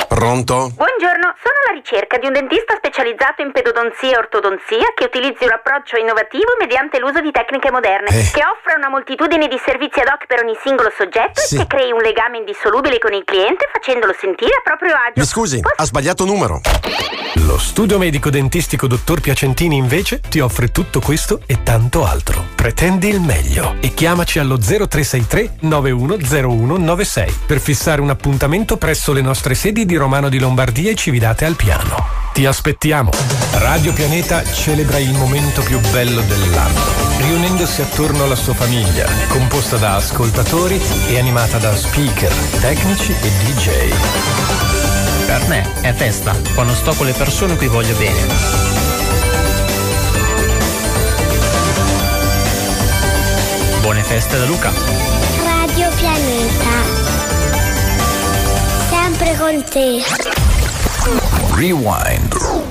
Pronto? Buongiorno, ricerca di un dentista specializzato in pedodonzia e ortodonzia che utilizzi un approccio innovativo mediante l'uso di tecniche moderne, Eh. che offra una moltitudine di servizi ad hoc per ogni singolo soggetto Sì. e che crei un legame indissolubile con il cliente facendolo sentire a proprio agio. Mi scusi, ha sbagliato numero. Lo studio medico dentistico dottor Piacentini invece ti offre tutto questo e tanto altro. Pretendi il meglio e chiamaci allo 0363 910196 per fissare un appuntamento presso le nostre sedi di Romano di Lombardia e Cividate al Piano. Ti aspettiamo. Radio Pianeta celebra il momento più bello dell'anno, riunendosi attorno alla sua famiglia, composta da ascoltatori e animata da speaker, tecnici e DJ. Per me è festa, quando sto con le persone cui voglio bene. Buone feste da Luca. Radio Pianeta. Sempre con te. Rewind.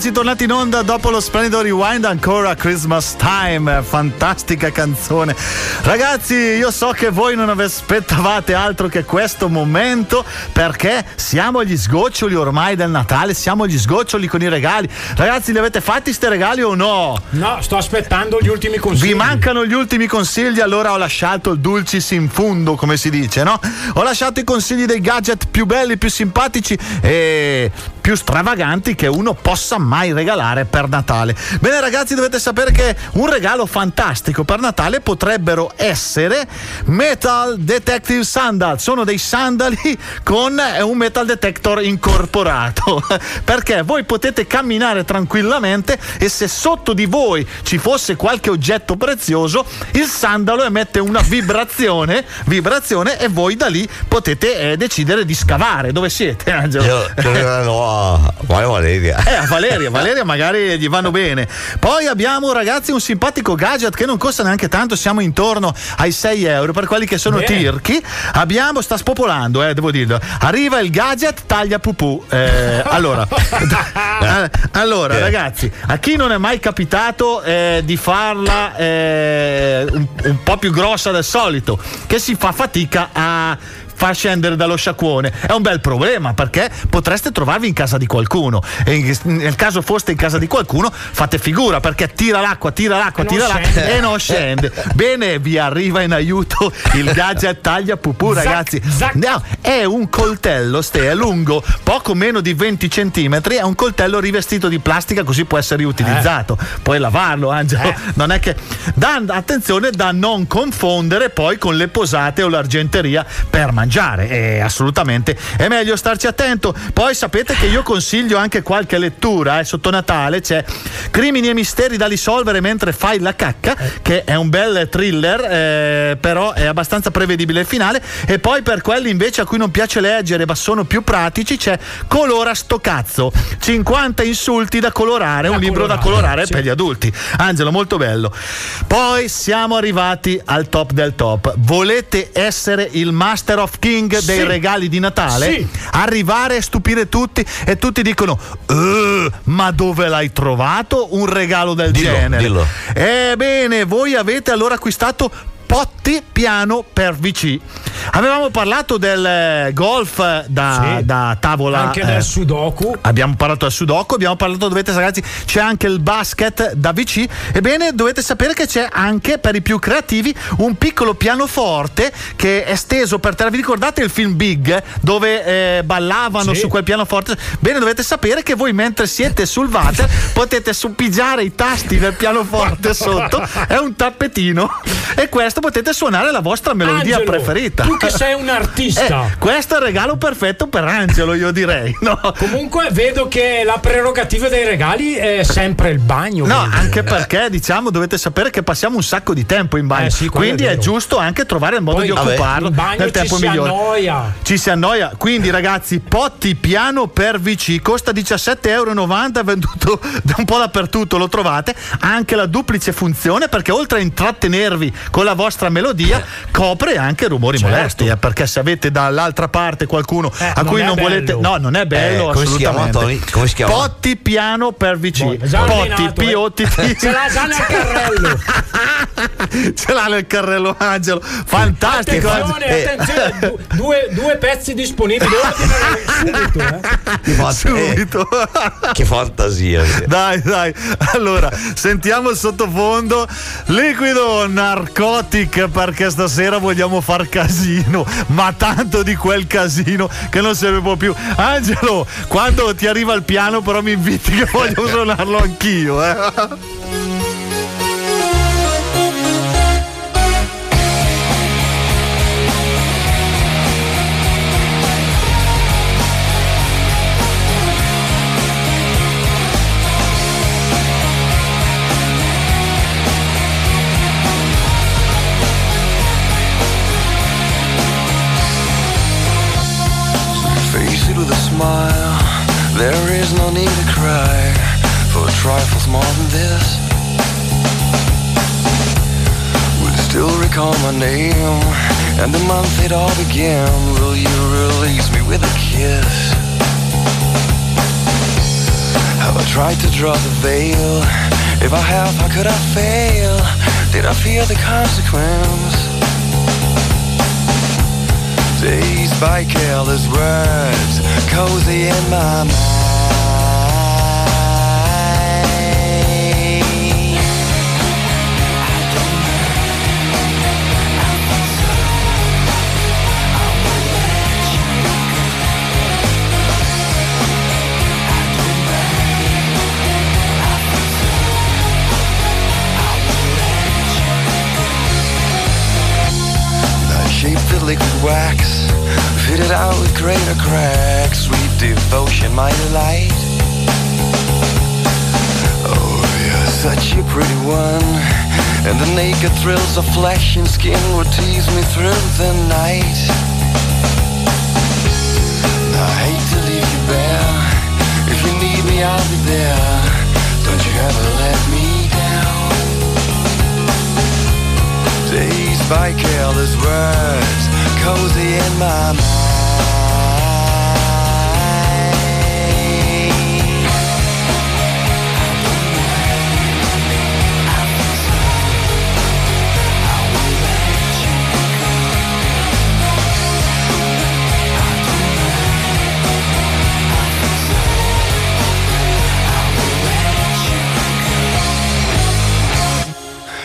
Eccoci tornati in onda dopo lo splendido rewind ancora Christmas Time, fantastica canzone. Ragazzi, io so che voi non aspettavate altro che questo momento perché siamo agli sgoccioli ormai del Natale, siamo agli sgoccioli con i regali. Ragazzi, li avete fatti ste regali o no? No, sto aspettando gli ultimi consigli. Vi mancano gli ultimi consigli, allora ho lasciato il dulcis in fundo, come si dice, no? Ho lasciato i consigli dei gadget più belli, più simpatici e più stravaganti che uno possa mai regalare per Natale. Bene ragazzi, dovete sapere che un regalo fantastico per Natale potrebbero essere Metal Detective Sandal. Sono dei sandali *laughs* con un metal detector incorporato. *laughs* Perché voi potete camminare tranquillamente e se sotto di voi ci fosse qualche oggetto prezioso, il sandalo emette una vibrazione, vibrazione e voi da lì potete eh, decidere di scavare. Dove siete, Angelo? Io lo regalo a, vai Valeria. Eh, a Valeria, Valeria magari gli vanno bene. Poi abbiamo ragazzi un simpatico gadget che non costa neanche tanto, siamo intorno ai 6 euro per quelli che sono Bene. tirchi. Abbiamo, sta spopolando, eh, devo dirlo. Arriva il gadget taglia pupù. Eh, allora, *laughs* eh, allora ragazzi, a chi non è mai capitato eh, di farla eh, un, un po' più grossa del solito, che si fa fatica a far scendere dallo sciacquone. È un bel problema perché potreste trovarvi in casa di qualcuno. E nel caso foste in casa di qualcuno fate figura perché tira l'acqua tira l'acqua non tira l'acqua e non scende. *laughs* Bene vi arriva in aiuto il gadget taglia pupù ragazzi. zac. No, è un coltello ste è lungo poco meno di 20 centimetri è un coltello rivestito di plastica così può essere riutilizzato puoi lavarlo Angelo. Non è che da, attenzione da non confondere poi con le posate o l'argenteria per mangiare è assolutamente è meglio starci attento. Poi sapete che io consiglio anche qualche lettura eh, sotto Natale c'è Crimini e misteri da risolvere mentre fai la cacca che è un bel thriller eh, però è abbastanza prevedibile il finale. E poi per quelli invece a cui non piace leggere ma sono più pratici c'è Colora sto cazzo. 50 insulti da colorare un libro da colorare per gli adulti. Angelo molto bello. Poi siamo arrivati al top del top. Volete essere il master of king dei Sì. regali di Natale Sì. arrivare e stupire tutti e tutti dicono "Eh, ma dove l'hai trovato un regalo del Dillo, genere dillo. ebbene voi avete allora acquistato Potti piano per VC. Avevamo parlato del eh, golf da, Sì. da tavola. Anche eh, del Sudoku. Abbiamo parlato del Sudoku, abbiamo parlato, dovete ragazzi, c'è anche il basket da VC. Ebbene, dovete sapere che c'è anche per i più creativi un piccolo pianoforte che è steso per terra. Vi ricordate il film Big dove eh, ballavano Sì. su quel pianoforte? Bene, dovete sapere che voi mentre siete sul water *laughs* potete suppigiare i tasti del pianoforte sotto. È un tappetino e questo potete suonare la vostra melodia Angelo, preferita. tu che sei un *laughs* artista. Eh, questo è il regalo perfetto per Angelo, io direi. No? Comunque vedo che la prerogativa dei regali è sempre il bagno. No, quindi. anche perché diciamo dovete sapere che passiamo un sacco di tempo in bagno. Eh sì, quindi è è, giusto anche trovare il modo Poi, di vabbè, occuparlo bagno nel tempo ci si migliore. annoia. Ci si annoia. Quindi, ragazzi, potti piano per VC costa 17,90 euro, venduto *laughs* da un po' dappertutto, lo trovate. Ha anche la duplice funzione perché oltre a intrattenervi con la vostra melodia, copre anche rumori Certo. molesti. eh, perché se avete dall'altra parte qualcuno Eh, a non cui non volete, bello. no, non è bello Eh, come si chiama. Tony? Come si chiama? Potti piano per VC. Boh, Potti, ordinato, eh. *laughs* Ce l'ha già nel carrello. *laughs* Ce l'ha nel carrello Angelo. Fantastico. Attenzione, Eh, attenzione, du- due, due pezzi disponibili. *laughs* Subito, eh. Che, fa- Subito. eh, che fantasia. Dai, dai. Allora, sentiamo il sottofondo. Liquido narcotic perché stasera vogliamo far casino, ma tanto di quel casino che non se ne può più. Angelo, quando ti arriva il piano però mi inviti che voglio *laughs* suonarlo anch'io, eh. There's no need to cry for trifles more than this. You still recall my name and the month it all began? Will you release me with a kiss? Have I tried to draw the veil? If I have, how could I fail? Did I fear the consequence? Dazed by careless words, cozy in my mind. Liquid wax, fitted out with greater cracks, sweet devotion, my delight. Oh, you're such a pretty one, and the naked thrills of flesh and skin would tease me through the night. I hate to leave you bare. If you need me, I'll be there. Don't you ever let me down. Dazed by careless words, cozy in my mind.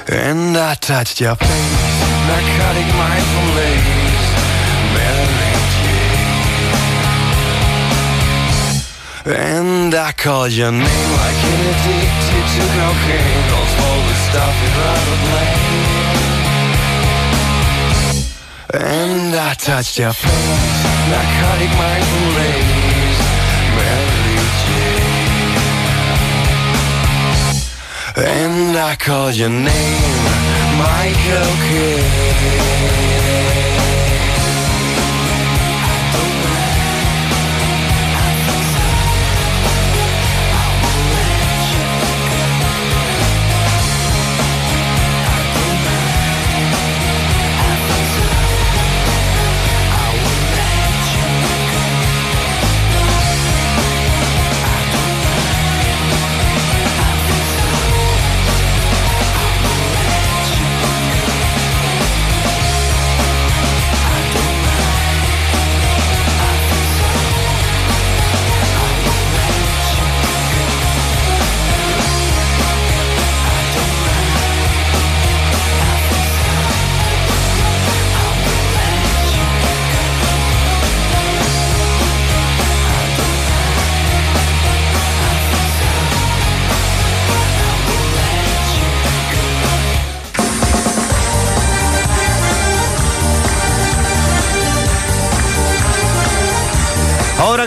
And I touched your face, narcotic mindful lace, Mary Jane. And I called your name like an addicted to cocaine, all slowly stuffing rubber blade. And I touched your face, narcotic mindful lace, Mary Jane. And I called your name, Michael Kidd.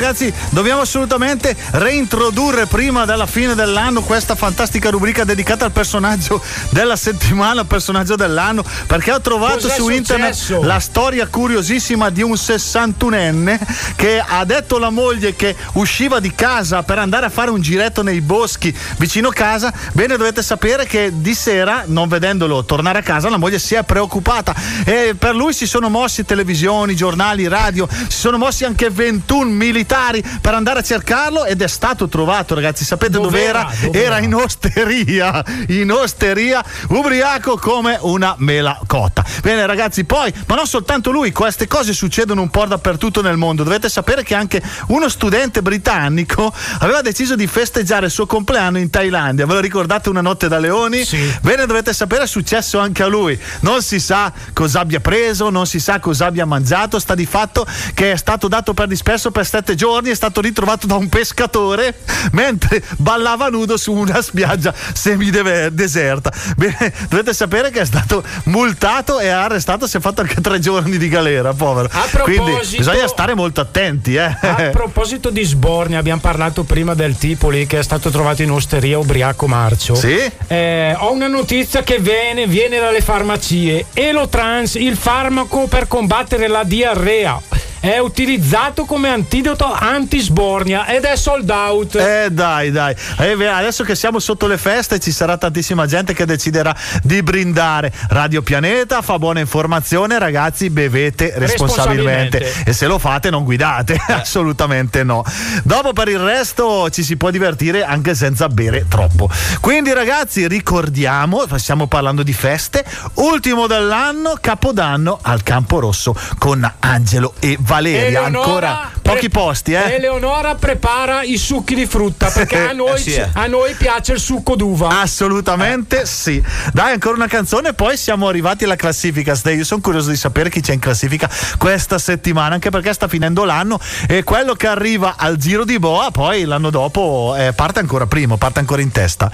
Ragazzi, dobbiamo assolutamente reintrodurre prima della fine dell'anno questa fantastica rubrica dedicata al personaggio della settimana, personaggio dell'anno, perché ho trovato Cos'è su internet successo? la storia curiosissima di un 61enne che ha detto alla moglie che usciva di casa per andare a fare un giretto nei boschi vicino casa. Bene, dovete sapere che di sera, non vedendolo tornare a casa, la moglie si è preoccupata e per lui si sono mossi televisioni, giornali, radio, si sono mossi anche 21 militari per andare a cercarlo ed è stato trovato, ragazzi. Sapete dove era? Era in osteria, in osteria, ubriaco come una mela cotta. Bene, ragazzi, poi, ma non soltanto lui, queste cose succedono un po' dappertutto nel mondo. Dovete sapere che anche uno studente britannico aveva deciso di festeggiare il suo compleanno in Thailandia. Ve lo ricordate una notte da leoni? Sì. Bene, dovete sapere, è successo anche a lui. Non si sa cosa abbia preso, non si sa cosa abbia mangiato. Sta di fatto che è stato dato per disperso per sette giorni, è stato ritrovato da un pescatore mentre ballava nudo su una spiaggia semideserta. Bene, dovete sapere che è stato multato e arrestato, si è fatto anche tre giorni di galera, povero. Quindi bisogna stare molto attenti, eh. A *laughs* proposito di sborni, abbiamo parlato prima del tipo lì che è stato trovato in osteria ubriaco marcio. Sì? Eh, ho una notizia che viene, viene dalle farmacie. Elotrans, il farmaco per combattere la diarrea. È utilizzato come antidoto antisbornia ed è sold out. Eh dai, dai. Eh, adesso che siamo sotto le feste ci sarà tantissima gente che deciderà di brindare. Radio Pianeta fa buona informazione, ragazzi, bevete responsabilmente. Responsabilmente. E se lo fate non guidate, *laughs* assolutamente no. Dopo per il resto ci si può divertire anche senza bere troppo. Quindi ragazzi, ricordiamo, stiamo parlando di feste, ultimo dell'anno, Capodanno al Campo Rosso con Angelo e Valeria. Eleonora Ancora pochi posti, eh? Eleonora prepara i succhi di frutta perché *laughs* a noi, Eh sì, eh. a noi piace il succo d'uva. Assolutamente sì. Dai, ancora una canzone, poi siamo arrivati alla classifica. Ste, Io sono curioso di sapere chi c'è in classifica questa settimana, anche perché sta finendo l'anno e quello che arriva al giro di boa, poi l'anno dopo eh, parte ancora primo, parte ancora in testa.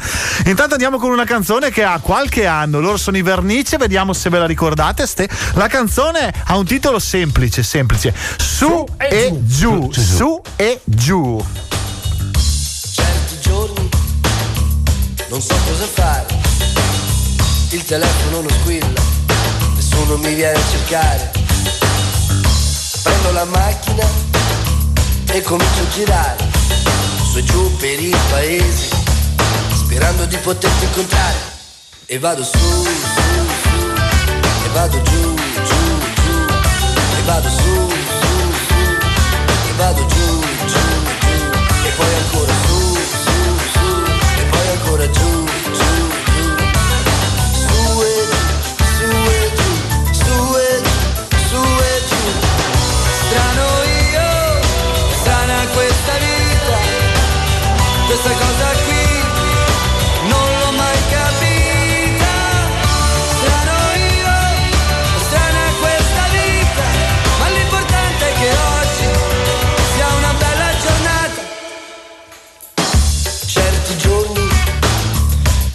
Intanto andiamo con una canzone che ha qualche anno, loro sono i Vernice, vediamo se ve la ricordate. Ste. La canzone ha un titolo semplice, semplice. Su, e, giù, su e giù. certi giorni non so cosa fare. Il telefono non squilla, nessuno mi viene a cercare. Prendo la macchina e comincio a girare su e giù per il paese, sperando di poterti incontrare. E vado su, su, su, e vado giù, giù, giù, e vado su, e vado giù,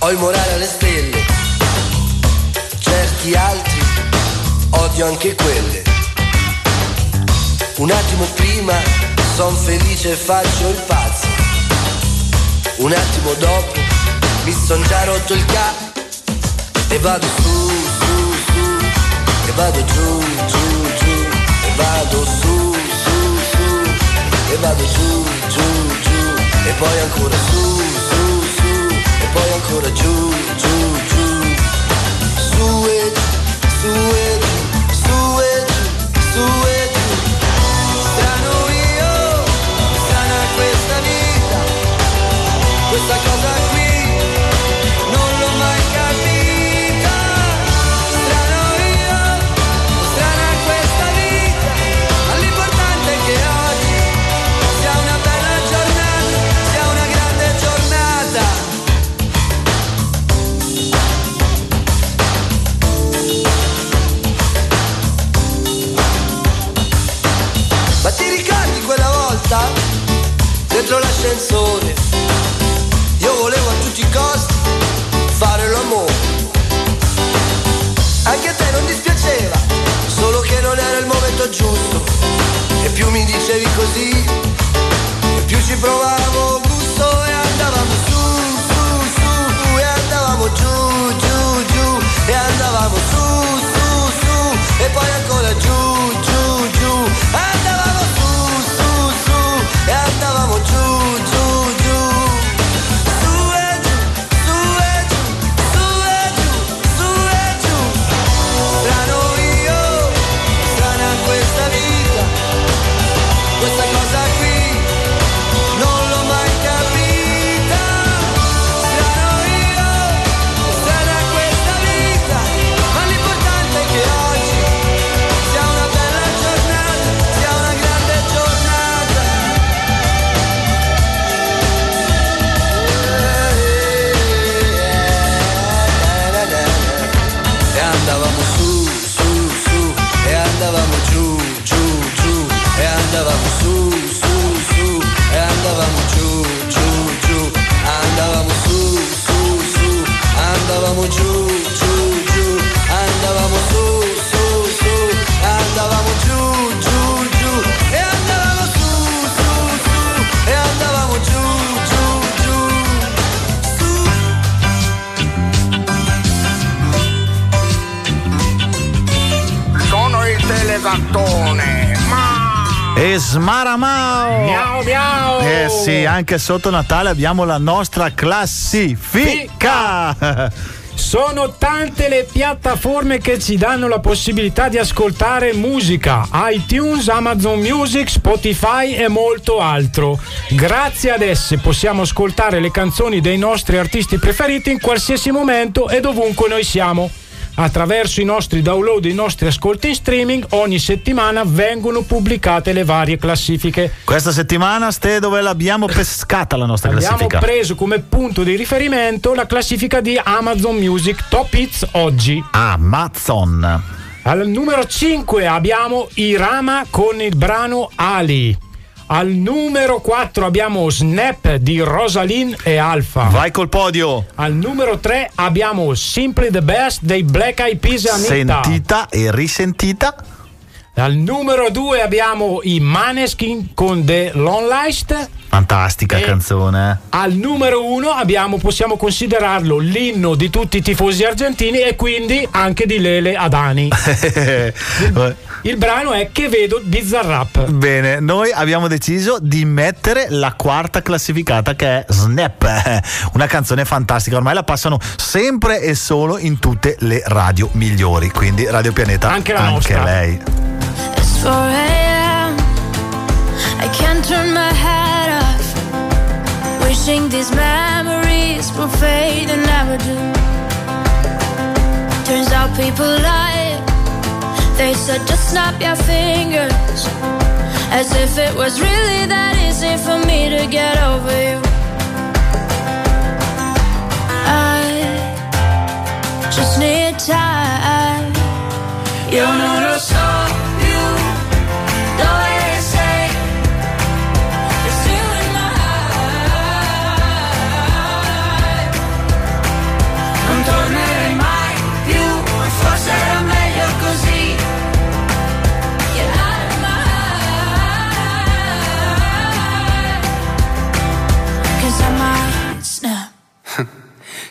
ho il morale alle stelle, certi altri odio anche quelle. Un attimo prima son felice e faccio il pazzo. Un attimo dopo mi son già rotto il ca e vado su, su, su, e vado giù, giù, giù, e vado su, su, su, e vado giù, giù, giù, e poi ancora su, su, ancora giù, giù, giù, su e giù, su e giù, su e giù, su e giù. Strano io, strana questa vita, questa cosa qui Dentro l'ascensore. Io volevo a tutti i costi fare l'amore. Anche a te non dispiaceva Solo che non era il momento giusto. E più mi dicevi così E più ci provavo gusto E andavamo su, su, su E andavamo giù, giù, giù E andavamo su, su, su E poi ancora giù, giù, giù su E andavamo Telegattone, ma E smaramao! Miau miau! Eh sì, anche sotto Natale abbiamo la nostra classifica. Sono tante le piattaforme che ci danno la possibilità di ascoltare musica, iTunes, Amazon Music, Spotify e molto altro. Grazie ad esse possiamo ascoltare le canzoni dei nostri artisti preferiti in qualsiasi momento e dovunque noi siamo. Attraverso i nostri download e i nostri ascolti in streaming ogni settimana vengono pubblicate le varie classifiche. Questa settimana, Ste, dove l'abbiamo pescata la nostra Abbiamo classifica? preso come punto di riferimento la classifica di Amazon Music Top Hits oggi. Amazon. Al numero 5 abbiamo Irama con il brano Ali. Al numero 4 abbiamo Snap di Rosalind e Alfa. Vai col podio. Al numero 3 abbiamo Simply the Best dei Black Eyed Peas Anita. Sentita e risentita. Al numero 2 abbiamo i Maneskin con The Lonelist. Fantastica E- canzone. Al numero 1 abbiamo, possiamo considerarlo l'inno di tutti i tifosi argentini e quindi anche di Lele Adani. *laughs* *laughs* Il brano è Che vedo Bizzarrap. Bene, noi abbiamo deciso di mettere la quarta classificata che è Snap, *laughs* una canzone fantastica, ormai la passano sempre e solo in tutte le radio migliori, quindi Radio Pianeta Anche la anche nostra. lei. It's 4 a.m. I can't turn my head off. Wishing these memories will fade and never do. Turns out people lie. They said just snap your fingers. As if it was really that easy for me to get over you. I just need time. Io non lo so più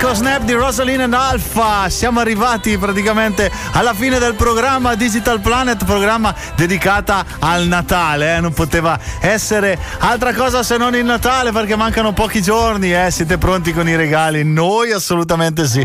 Eco Snap di Rosalind and Alpha. Siamo arrivati praticamente alla fine del programma Digital Planet, programma dedicata al Natale. eh. Non poteva essere altra cosa se non il Natale perché mancano pochi giorni. eh. Siete pronti con i regali? Noi assolutamente sì.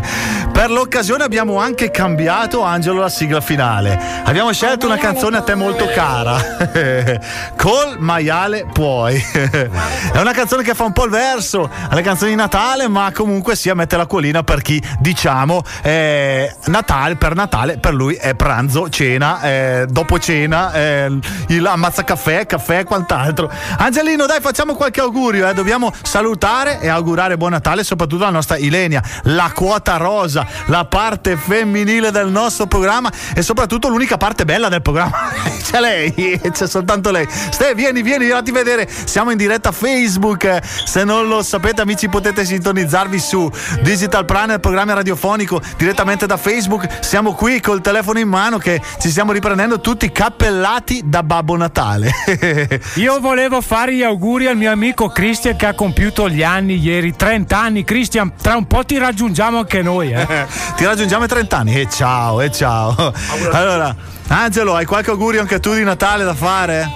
Per l'occasione abbiamo anche cambiato, Angelo, la sigla finale. Abbiamo scelto una canzone a te molto cara. *laughs* Col maiale puoi. *laughs* È una canzone che fa un po' il verso alle canzoni di Natale, ma comunque sia mette l'acquolina per chi diciamo eh, Natale per Natale per lui è pranzo, cena, eh, dopo cena, eh, il ammazza caffè, caffè e quant'altro. Angelino, dai, facciamo qualche augurio, eh. dobbiamo salutare e augurare buon Natale soprattutto alla nostra Ilenia, la quota rosa. la parte femminile del nostro programma e soprattutto l'unica parte bella del programma. *laughs* c'è lei, c'è soltanto lei. Ste, vieni, vieni, fatti vedere. Siamo in diretta Facebook. Se non lo sapete, amici, potete sintonizzarvi su Digital Planner, programma radiofonico direttamente da Facebook. Siamo qui col telefono in mano che ci stiamo riprendendo tutti cappellati da Babbo Natale. *laughs* Io volevo fare gli auguri al mio amico Christian che ha compiuto gli anni ieri, 30 anni. Christian, tra un po' ti raggiungiamo anche noi. Eh. *laughs* Ti raggiungiamo ai 30 anni. E ciao, e ciao. Allora, Angelo, hai qualche augurio anche tu di Natale da fare?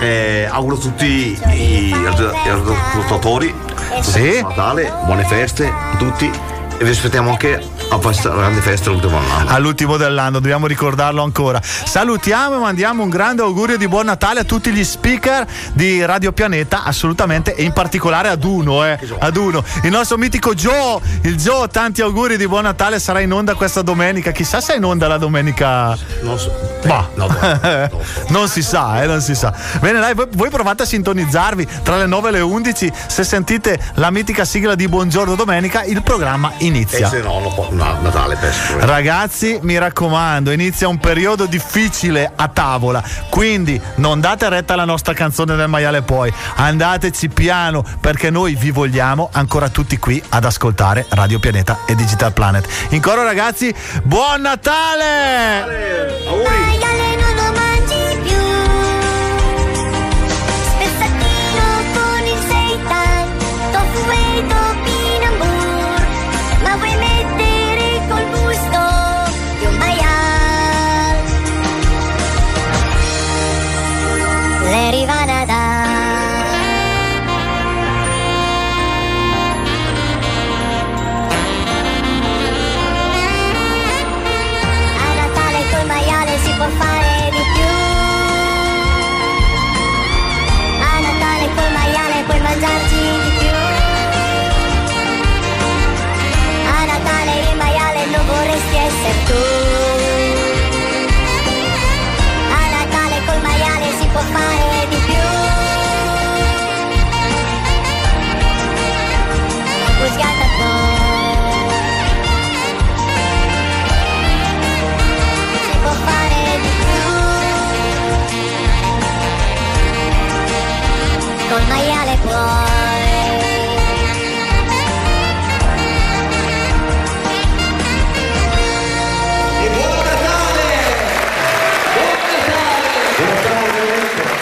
Eh, auguro a tutti i i ascoltatori Sì. Natale, buone feste a tutti e vi aspettiamo anche a questa grande festa l'ultimo anno. All'ultimo dell'anno, dobbiamo ricordarlo ancora. Salutiamo e mandiamo un grande augurio di buon Natale a tutti gli speaker di Radio Pianeta, assolutamente, e in particolare ad uno, eh, ad uno. Il nostro mitico Joe, il Joe, tanti auguri di buon Natale, sarà in onda questa domenica. Chissà se è in onda la domenica. Non so. Bah. *laughs* non si sa, eh, non si sa. Bene, dai, voi, voi provate a sintonizzarvi tra le 9 e le 11. Se sentite la mitica sigla di Buongiorno Domenica, il programma E inizia. se no, no, no, Natale pesto. Ragazzi, mi raccomando, inizia un periodo difficile a tavola, quindi non date retta alla nostra canzone del maiale poi, andateci piano perché noi vi vogliamo ancora tutti qui ad ascoltare Radio Pianeta e Digital Planet. In coro ragazzi, buon Natale! Maiale non lo